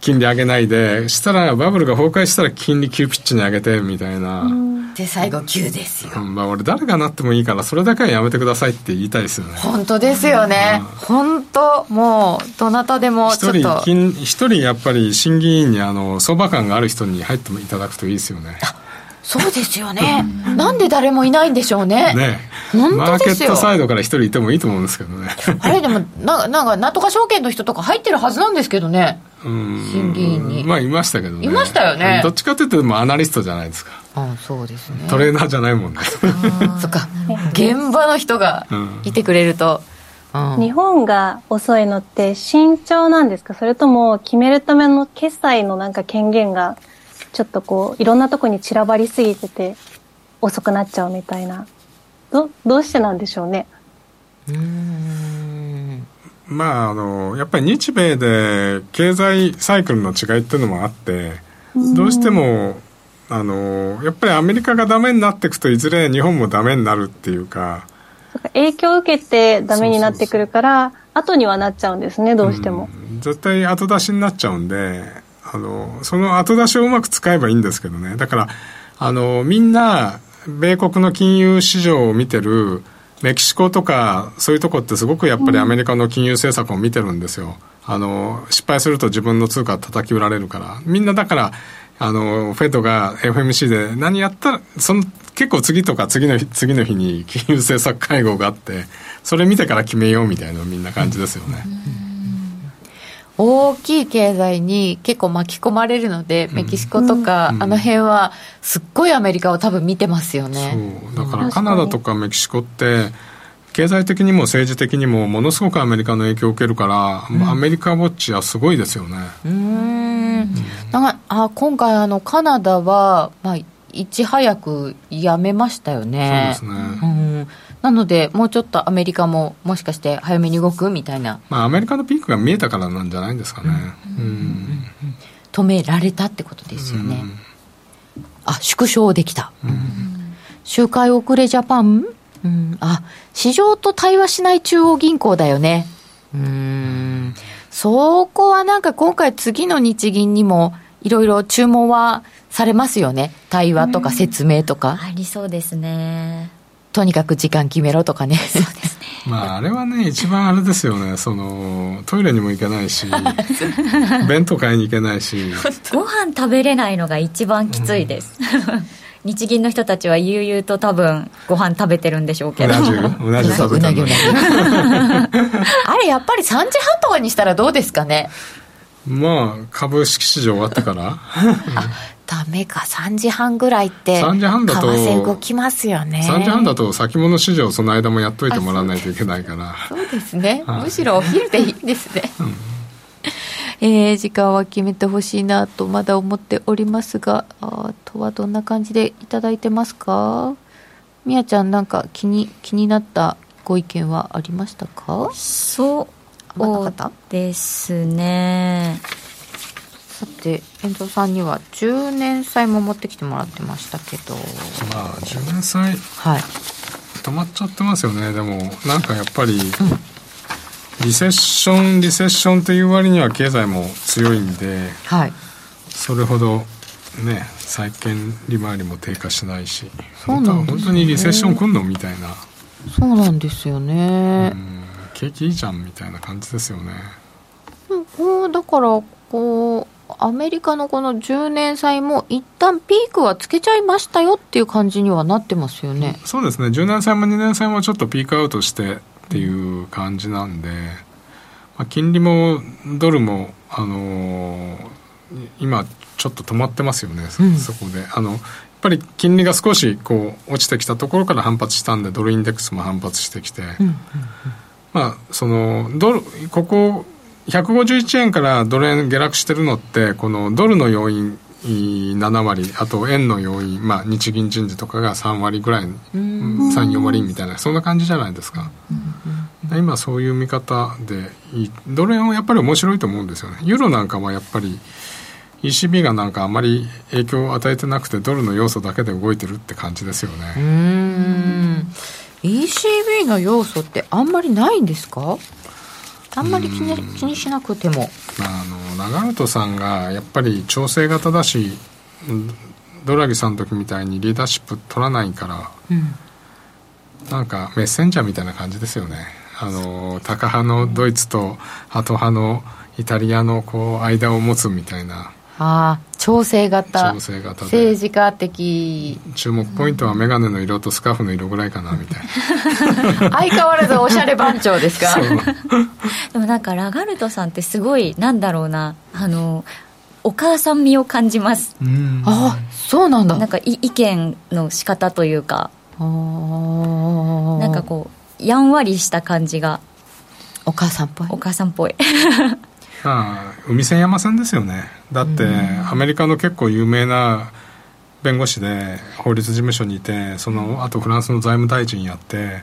金利上げないでしたらバブルが崩壊したら金利急ピッチに上げてみたいな、うん、で最後急ですよ、うん、まあ俺誰がなってもいいからそれだけはやめてくださいって言いたいですよね本当ですよね、本当もうどなたでもちょっと一人やっぱり審議員にあの相場感がある人に入っていただくといいですよねそうですよね。なんで誰もいないんでしょうね。ね本当ですよ。マーケットサイドから一人いてもいいと思うんですけどね。あれでも、ななんか、なんとか証券の人とか入ってるはずなんですけどね。審議員に。まあ、いましたけどね。いましたよね。どっちかというと、もアナリストじゃないですか。あそうですね。トレーナーじゃないもんね。そっか。現場の人がいてくれると。うん、日本が遅いのって慎重なんですか？それとも決めるための決済のなんか権限がちょっとこういろんなとこに散らばりすぎてて遅くなっちゃうみたいなどどうしてなんでしょうね？うんまああのやっぱり日米で経済サイクルの違いっていうのもあってどうしてもあのやっぱりアメリカがダメになっていくといずれ日本もダメになるっていうか影響を受けてダメになってくるから後にはなっちゃうんですねどうしても、絶対後出しになっちゃうんであのその後出しをうまく使えばいいんですけどね。だからあのみんな米国の金融市場を見てるメキシコとかそういうとこってすごくやっぱりアメリカの金融政策を見てるんですよ。あの失敗すると自分の通貨叩き売られるからみんなだからあのフェドが FMC で何やったらその結構次とか次の日次の日に金融政策会合があってそれ見てから決めようみたいなみんな感じですよね。大きい経済に結構巻き込まれるので、メキシコとか、あの辺はすっごいアメリカを多分見てますよね。そう。だからカナダとかメキシコって経済的にも政治的にもものすごくアメリカの影響を受けるから、うん、アメリカウォッチはすごいですよね。うん。なんかあ今回あのカナダは、まあ、いち早くやめましたよね。そうですね、うんん、なので、もうちょっとアメリカももしかして早めに動くみたいな、まあ、アメリカのピークが見えたからなんじゃないですかね、うん。止められたってことですよね、あ縮小できた、周回遅れジャパン、うん、あ市場と対話しない中央銀行だよね、うん、そこはなんか今回、次の日銀にもいろいろ注文はされますよね、対話とか説明とか。ありそうですね。とにかく時間決めろとかね。そうですね。*laughs* まあ、あれはね、一番あれですよね、その、トイレにも行けないし、*laughs* 弁当買いに行けないし。ご飯食べれないのが一番きついです。うん日銀の人たちは悠々と多分ご飯食べてるんでしょうけどうなうなじ食べたの *laughs* あれやっぱり3時半とかにしたらどうですかねまあ株式市場終わってからダメか。3時半ぐらいって3時半だと為替動きますよね。3時半だと先物市場その間もやっといてもらわないといけないから。そうですね、むしろお昼でいいんですね、うん。*laughs* えー、時間は決めてほしいなとまだ思っておりますがあとはどんな感じでいただいてますか？みやちゃんなんか気に気になったご意見はありましたか？そうですねさて遠藤さんには10年債も持ってきてもらってましたけど。まあ10年債はい。止まっちゃってますよね。でもなんかやっぱり、うん。リセッションリセッションという割には経済も強いんで、はい、それほどね債券利回りも低下しないし。そうなん本当にリセッション来んのみたいな。そうなんですよね。景気いいじゃんみたいな感じですよね。うだからこうアメリカのこの10年債も一旦ピークはつけちゃいましたよっていう感じにはなってますよね。そうですね。10年債も2年債もちょっとピークアウトしてっていう感じなんで、まあ、金利もドルも、あのー、今ちょっと止まってますよね、うん、そこで。あのやっぱり金利が少しこう落ちてきたところから反発したんでドルインデックスも反発してきて、うんうんうん、まあそのドルここ151円からドル円下落してるのってこのドルの要因7割あと円の要因、まあ、日銀人事とかが3割ぐらい34割みたいなそんな感じじゃないですか、今そういう見方でドル円はやっぱり面白いと思うんですよね。ユーロなんかはやっぱり ECB がなんかあまり影響を与えてなくてドルの要素だけで動いてるって感じですよね。うん。ECB の要素ってあんまりないんですか？あんまり気に気にしなくても。あのラガルトさんがやっぱり調整型だしドラギさんの時みたいにリーダーシップ取らないから、うん、なんかメッセンジャーみたいな感じですよね。あのタカ派のドイツとハト派のイタリアのこう間を持つみたいなああ調整型。調整型政治家的。注目ポイントは眼鏡の色とスカーフの色ぐらいかなみたいな。*laughs* 相変わらずおしゃれ番長ですか？でもなんかラガルトさんってすごいなんだろうな。あのお母さん味を感じます。ああそうなんだ。なんか意見の仕方というか。なんかこうやんわりした感じが。お母さんっぽい。お母さんっぽい。*laughs* ああ海線山線ですよねだってアメリカの結構有名な弁護士で法律事務所にいてそのあとフランスの財務大臣やって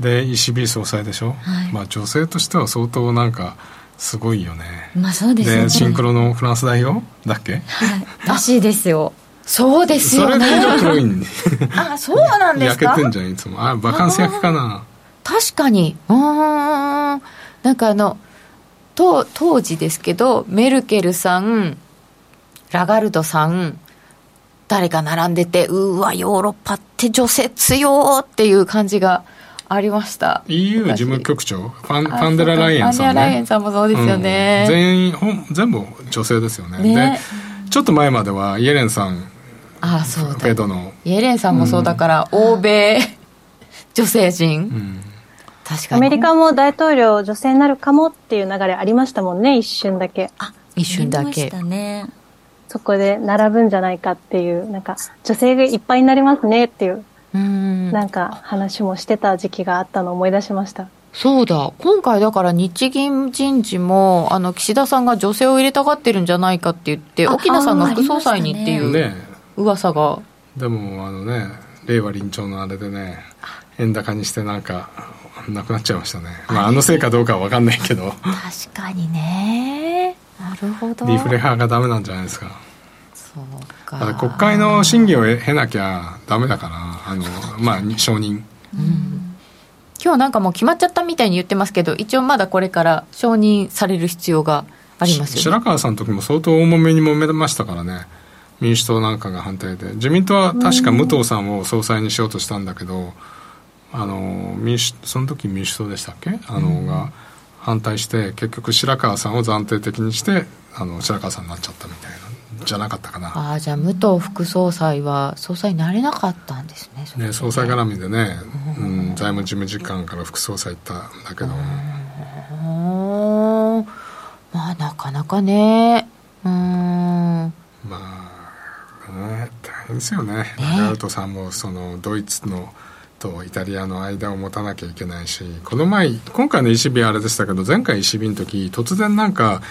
で ECB 総裁でしょ、はい、まあ女性としては相当なんかすごいよね。まあそうですね。でシンクロのフランス代表だっけ、はい、らしいですよ。そうですよね。黒いんあそうなんですか？焼けてんじゃんいつも。あバカンス焼きかな。確かに。うんなんかあのと当時ですけどメルケルさんラガルドさん誰か並んでてうわヨーロッパって女性強っていう感じがありました。EU 事務局長？ファンファンデラ・ライエンさん、ね、ファンデラ・ライエンさんもそうですよね、うん、全員全部女性ですよね。ね。でちょっと前まではイエレンさんあそうフェドの。イエレンさんもそうだから、うん、欧米女性陣、うん。アメリカも大統領女性になるかもっていう流れありましたもんね、一瞬だけ。あ、一瞬だけ。ね。そこで並ぶんじゃないかっていう、なんか、女性がいっぱいになりますねっていう、うんなんか話もしてた時期があったのを思い出しました。そうだ。今回だから日銀人事も、あの、岸田さんが女性を入れたがってるんじゃないかって言って、沖縄さんが副総裁にっていう噂が。でも、あのね、令和臨調のあれでね、円高にしてなんかなくなっちゃいましたね。まああのせいかどうかは分かんないけど。確かにね。なるほど。リフレ派がダメなんじゃないですか。そうか。国会の審議を経なきゃダメだからあのまあ承認、うん。今日なんかもう決まっちゃったみたいに言ってますけど一応まだこれから承認される必要がありますよ、ね、白川さんの時も相当大揉めに揉めましたからね。民主党なんかが反対で。自民党は確か武藤さんを総裁にしようとしたんだけどあの民主その時民主党でしたっけ？あの、が反対して結局白川さんを暫定的にしてあの白川さんになっちゃったみたいな。じゃなかったかな。ああじゃあ武藤副総裁は総裁になれなかったんですねね総裁絡みでね、うん、財務事務次官から副総裁行ったんだけど。まあなかなかね。うん。まあね大変ですよね。ね。ラトさんもそのドイツのとイタリアの間を持たなきゃいけないしこの前今回の ECB あれでしたけど前回 ECB の時突然なんか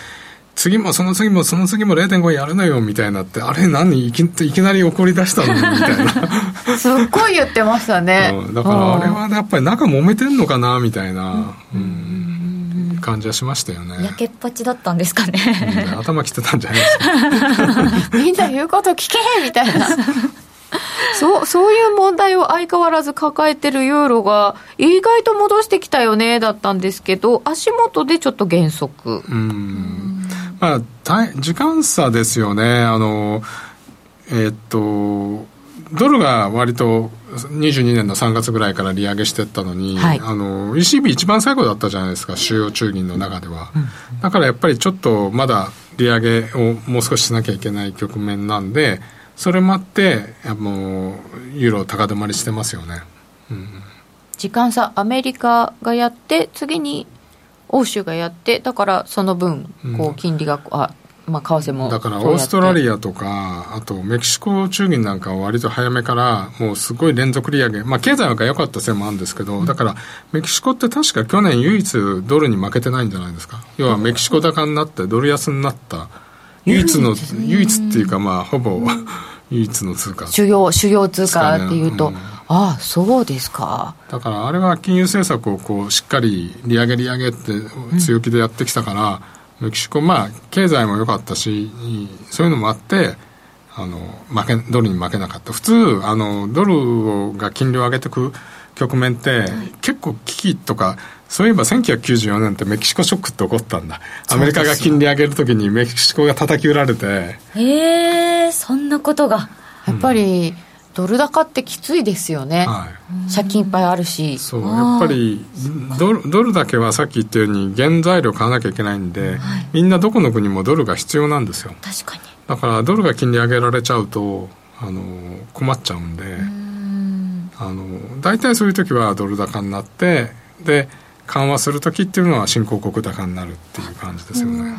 次もその次もその次も0.5やるのよみたいになってあれ何？いきいきなり怒り出したの？みたいな。すっごい言ってましたね、うん、だからあれはやっぱり仲揉めてんのかな？みたいな、うん、うん、感じはしましたよね。やけっぱちだったんですかね、うん、頭きてたんじゃないですか。*laughs* みんな言うこと聞けみたいなそうそういう問題を相変わらず抱えてるユーロが意外と戻してきたよねだったんですけど足元でちょっと減速。うん。まあ、時間差ですよね。あの、えー、っと、ドルが割と22年の3月ぐらいから利上げしていったのに、はい、あの ECB 一番最後だったじゃないですか主要中銀の中では、うん、だからやっぱりちょっとまだ利上げをもう少ししなきゃいけない局面なんでそれもあってもうユーロ高止まりしてますよね、うん、時間差アメリカがやって次に欧州がやってだからその分こう金利が、うん、あまあ、為替もだからオーストラリアとかあとメキシコ中銀なんかは割と早めからもうすごい連続利上げ、まあ、経済が良かったせいもあるんですけど、だからメキシコって確か去年唯一ドルに負けてないんじゃないですか。要はメキシコ高になってドル安になった唯一の唯一っていうかまあほぼ唯一の通貨。主要主要通貨っていうと、うん。ああそうですか。だからあれは金融政策をこうしっかり利上げ利上げって強気でやってきたから、うん、メキシコまあ経済も良かったしそういうのもあってあの負けドルに負けなかった。普通あのドルが金利を上げていく局面って、はい、結構危機とかそういえば1994年ってメキシコショックって起こったんだ。アメリカが金利上げるときにメキシコが叩き売られて。へえそんなことが。やっぱり、うんドル高ってきついですよね、はい、借金いっぱいあるし。そうやっぱりドルドルだけはさっき言ったように原材料買わなきゃいけないんで、はい、みんなどこの国もドルが必要なんですよ。確かに。だからドルが金利上げられちゃうとあの困っちゃうんで。あの大体そういう時はドル高になってで緩和する時っていうのは新興国高になるっていう感じですよね。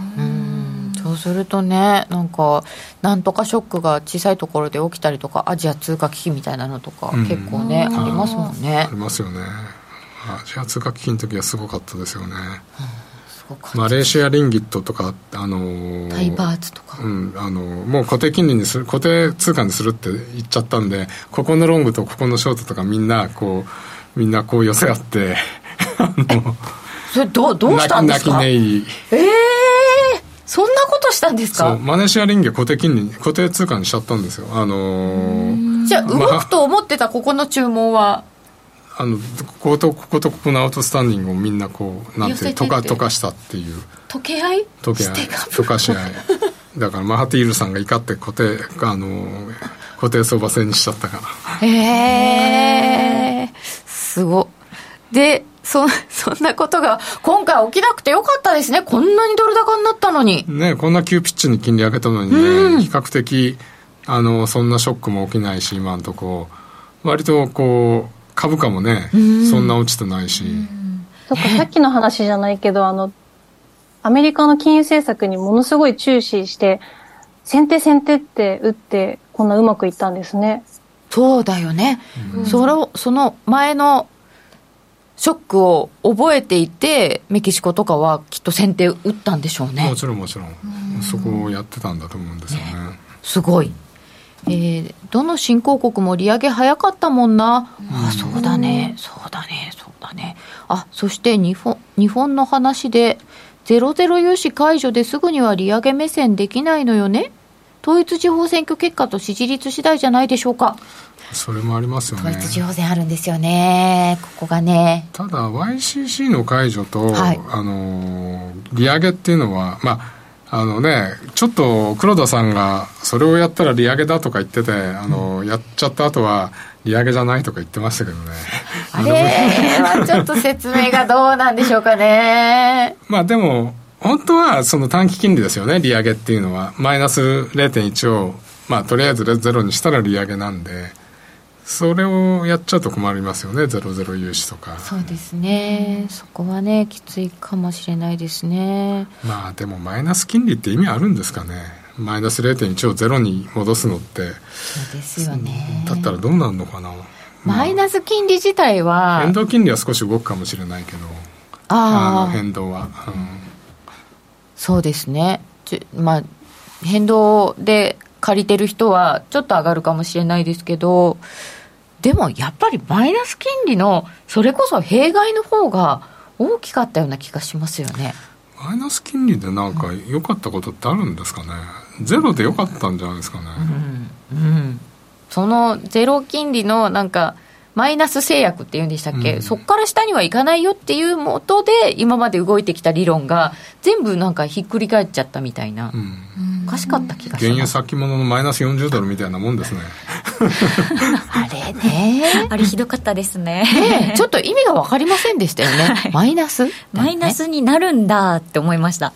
そうするとねなんかなんとかショックが小さいところで起きたりとかアジア通貨危機みたいなのとか、結構ねありますもんね。ありますよね。アジア通貨危機の時はすごかったですよね、マレーシアリンギットとか、あのー、タイバーツとか、うん、あのー、もう固定金利にする固定通貨にするって言っちゃったんでここのロングとここのショートとかみんなこうみんなこう寄せ合って *laughs* それどどうしたんですか？泣きええーそんなことしたんですか？そうマネーシアリンゲ固定金利固定通貨にしちゃったんですよ。あのー、じゃあ動くと思ってたここの注文は、あのこことこことここのアウトスタンディングをみんなこうなんて溶か溶かしたっていう。溶け合い？溶け合い。溶かし合い。*laughs* だからマハティールさんが怒って固定あの固定相場制にしちゃったから。へえすごでそそんなことが今回起きなくてよかったですね。こんなにドル高になったのに。ねこんな急ピッチに金利上げたのにね、うん、比較的あのそんなショックも起きないし今のとこ。割とこう株価もね、うん、そんな落ちてないし、そっかさっきの話じゃないけどあのアメリカの金融政策にものすごい注視して先手先手って打ってこんなうまくいったんですね。そうだよね、うん、そのその前のショックを覚えていて、メキシコとかはきっと先手打ったんでしょうね。もちろんもちろん、そこをやってたんだと思うんですよね。ねすごい。えー、どの新興国も利上げ早かったもんな、あそうだだね。そうだね。そうだね。あそして日本日本の話でゼロゼロ融資解除ですぐには利上げ目線できないのよね統一地方選挙結果と支持率次第じゃないでしょうか。それもありますよね。統一地方選あるんですよね。ここがね。ただ YCC の解除と、はい、あの利上げっていうのはまああのね、ちょっと黒田さんがそれをやったら利上げだとか言ってて、あの、うん、やっちゃった後は利上げじゃないとか言ってましたけどね。あれはちょっと説明がどうなんでしょうかね。まあでも、本当はその短期金利ですよね、利上げっていうのは。マイナス0.1を、まあとりあえずゼロにしたら利上げなんで。それをやっちゃうと困りますよねゼロゼロ融資とか。そうですね、うん、そこはねきついかもしれないですね。まあでもマイナス金利って意味あるんですかね。マイナス0.1をゼロに戻すのって。そうですよね。だったらどうなるのかな、マイナス金利自体は変動金利は少し動くかもしれないけど。ああ変動は、うん、そうですね。まあ変動で借りてる人はちょっと上がるかもしれないですけどでもやっぱりマイナス金利のそれこそ弊害の方が大きかったような気がしますよね。マイナス金利でなんか良かったことってあるんですかね？ゼロで良かったんじゃないですかね、うん、うん、そのゼロ金利のなんかマイナス制約っていうんでしたっけ、うん、そこから下にはいかないよっていうもとで今まで動いてきた理論が全部なんかひっくり返っちゃったみたいな、うん、おかしかった気がします。原油先物のマイナス40ドルみたいなもんですね。*laughs* あれね。あれひどかったですね。ねちょっと意味が分かりませんでしたよね、*laughs* はい、マイナス、マイナスになるんだって思いました。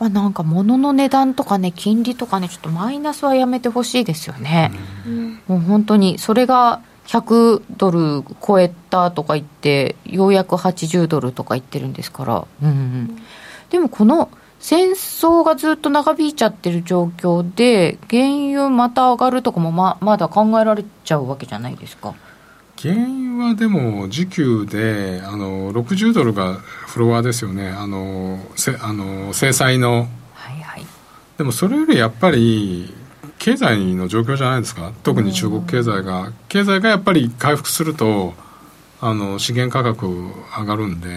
まあ、なんか物の値段とかね金利とかねちょっとマイナスはやめてほしいですよね、うん、もう本当にそれが100ドル超えたとか言ってようやく80ドルとか言ってるんですから、うん、うん、でもこの戦争がずっと長引いちゃってる状況で原油また上がるとかもままだ考えられちゃうわけじゃないですか。原油はでも時給であの60ドルがフロアですよね。あのせあの制裁の、はいはい、でもそれよりやっぱり経済の状況じゃないですか？特に中国経済が。経済がやっぱり回復するとあの資源価格上がるんで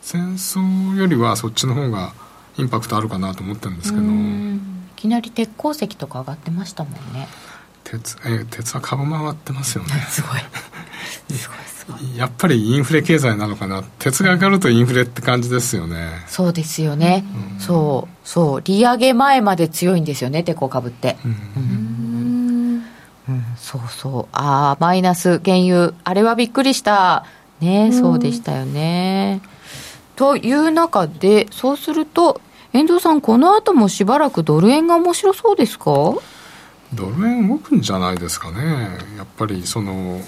戦争よりはそっちの方がインパクトあるかなと思ってるんですけど。いきなり鉄鉱石とか上がってましたもんね。鉄え鉄は株回ってますよね。*laughs* すごい。すごいやっぱりインフレ経済なのかな。鉄が上がるとインフレって感じですよね。そうですよね、うん、そうそう。利上げ前まで強いんですよね鉄鋼株って。うん、うん、そうそう。ああマイナス原油。あれはびっくりした。ねそうでしたよね。という中でそうすると遠藤さんこの後もしばらくドル円が面白そうですか？ドル円動くんじゃないですかね。やっぱりその、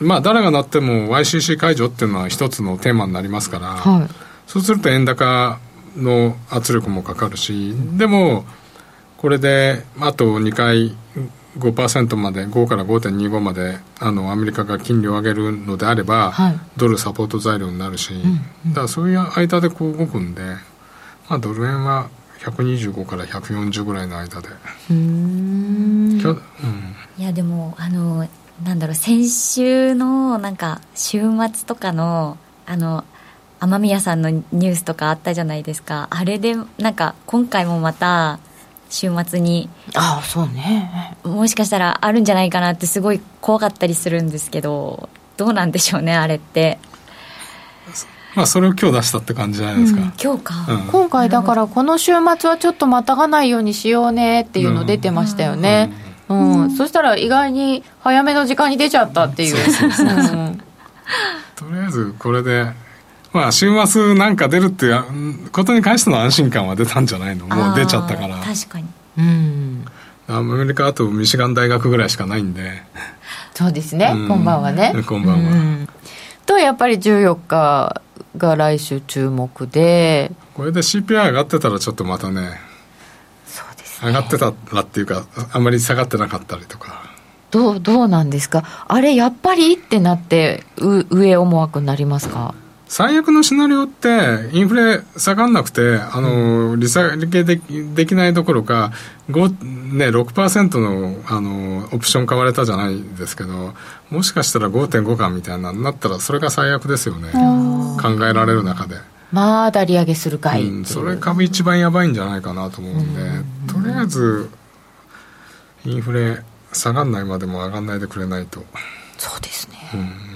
まあ誰がなっても YCC 解除っていうのは一つのテーマになりますから、はい、そうすると円高の圧力もかかるしでもこれであと2回5%まで5から5.25まであのアメリカが金利を上げるのであれば、はい、ドルサポート材料になるし、うんうん、だからそういう間でこう動くんで、まあ、ドル円は125から140ぐらいの間で。うん、いやでもあのなんだろう先週のなんか週末とかのあの雨宮さんのニュースとかあったじゃないですか。あれでなんか今回もまた週末にああそうね。もしかしたらあるんじゃないかなってすごい怖かったりするんですけどどうなんでしょうねあれって。まあそれを今日出したって感じじゃないですか、うん、今日か、うん、今回だからこの週末はちょっとまたがないようにしようねっていうの出てましたよね、うん、うん、そしたら意外に早めの時間に出ちゃったっていう。とりあえずこれでまあ週末なんか出るっていうことに関しての安心感は出たんじゃないの？もう出ちゃったから。確かに。うん。アメリカあとミシガン大学ぐらいしかないんで。そうですね、こん。ばんはね。こんばん。は、とやっぱり14日が来週注目で。これで CPI 上がってたらちょっとまたね、上がってたらっていうかあんまり下がってなかったりとか。どうどうなんですか？あれやっぱりってなってう上思惑になりますか？最悪のシナリオってインフレ下がんなくてあの、利下げでできないどころかね、6%のあのオプション買われたじゃないですけどもしかしたら5.5かみたいなになったらそれが最悪ですよね。考えられる中でまだ利上げするかい、うん、それ株一番やばいんじゃないかなと思うんで、とりあえずインフレ下がんないまでも上がんないでくれないとそうですね、うん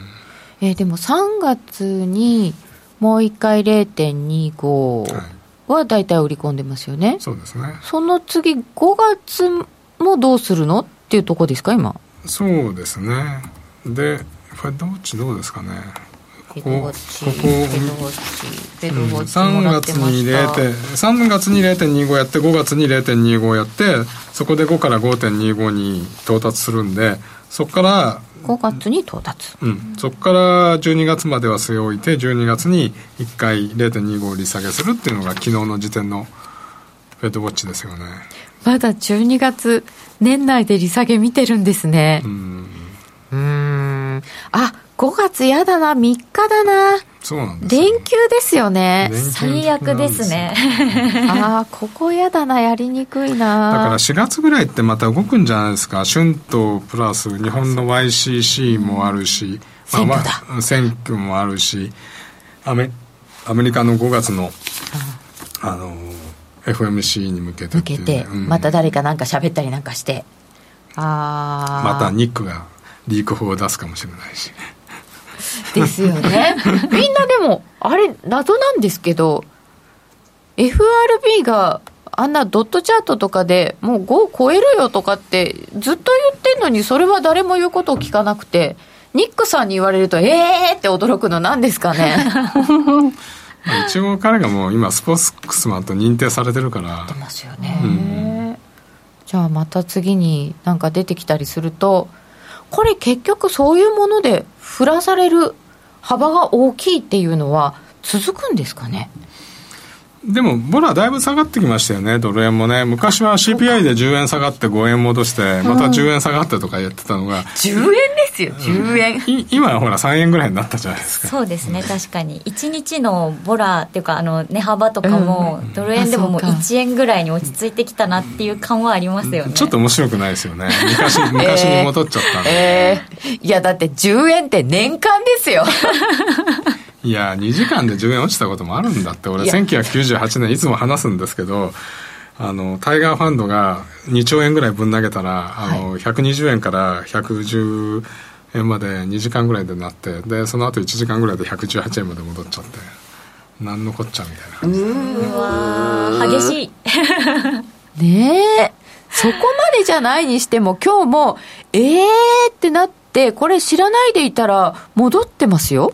えー、でも3月にもう1回0.25は大体売り込んでますよね、そうですねその次5月もどうするのっていうとこですか今そうですねでこれどっちどうですかねここここ。3月に0.3月に0.25やって5月に0.25やってそこで5から5.25に到達するんでそこから5月に到達、うん、そこから12月までは据え置いて12月に1回0.25利下げするっていうのが昨日の時点のフェッドウォッチですよね。まだ12月年内で利下げ見てるんですね。うん。うん。あ5月やだな3日だな。そうなんです連休ですよね。最悪ですね。*laughs* ああここやだなやりにくいな。だから4月ぐらいってまた動くんじゃないですか。春闘プラス日本の YCC もあるし、選挙だ、選挙もあるし。アメアメリカの5月のあの FMC に向けて向けて、うん、また誰かなんか喋ったりなんかして。ああまたニックがリーク法を出すかもしれないしですよね。みんなでもあれ謎なんですけど FRB があんなドットチャートとかでもう5超えるよとかってずっと言ってんのにそれは誰も言うことを聞かなくてニックさんに言われるとええーって驚くのなんですかね。一応彼がもう今スポークスマンと認定されてるから。出ますよね、うん、じゃあまた次になんか出てきたりするとこれ結局そういうもので振らされる幅が大きいっていうのは続くんですかね？でも、ボラだいぶ下がってきましたよね、ドル円もね。昔は CPI で10円下がって5円戻して、また10円下がってとかやってたのが。10円ですよ、10円。今はほら3円ぐらいになったじゃないですか。そうですね、確かに。1日のボラっていうか、あの、値幅とかも、ドル円でももう1円ぐらいに落ち着いてきたなっていう感はありますよね。ちょっと面白くないですよね。昔、*laughs* 昔に戻っちゃったんで。えー、いや、だって10円って年間ですよ。*laughs* いや2時間で10円落ちたこともあるんだって俺1998年いつも話すんですけどあのタイガーファンドが2兆円ぐらいぶん投げたらあの、120円から110円まで2時間ぐらいでなってでその後1時間ぐらいで118円まで戻っちゃって何のこっちゃみたいな。感じうわ激しい。*laughs* ねえ。そこまでじゃないにしても今日もええー、ってなってこれ知らないでいたら戻ってますよ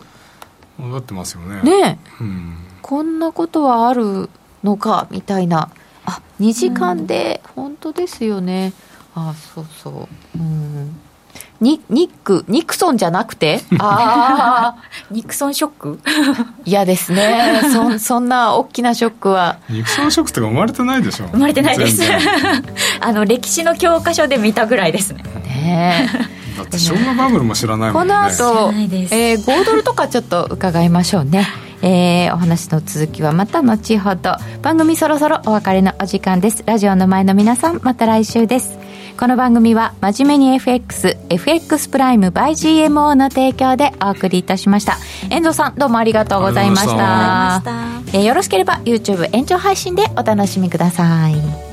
戻ってますよね。ね、うん、こんなことはあるのかみたいな。あ2時間で、本当ですよね。あそうそう。うん。ニニックニクソンじゃなくて？ああ *laughs* ニクソンショック？嫌ですね。そ *laughs* そんな大きなショックは。ニクソンショックとか生まれてないでしょ。生まれてないです。*laughs* あの歴史の教科書で見たぐらいですね。ねだって昭和バブルも知らないもんね。この後、えー、5ドルとかちょっと伺いましょうね。えー、お話の続きはまた後ほど。番組そろそろお別れのお時間です。ラジオの前の皆さんまた来週です。この番組は真面目に FXFX プライム by GMO の提供でお送りいたしました。遠藤さんどうもありがとうございました。えー、よろしければ YouTube 延長配信でお楽しみください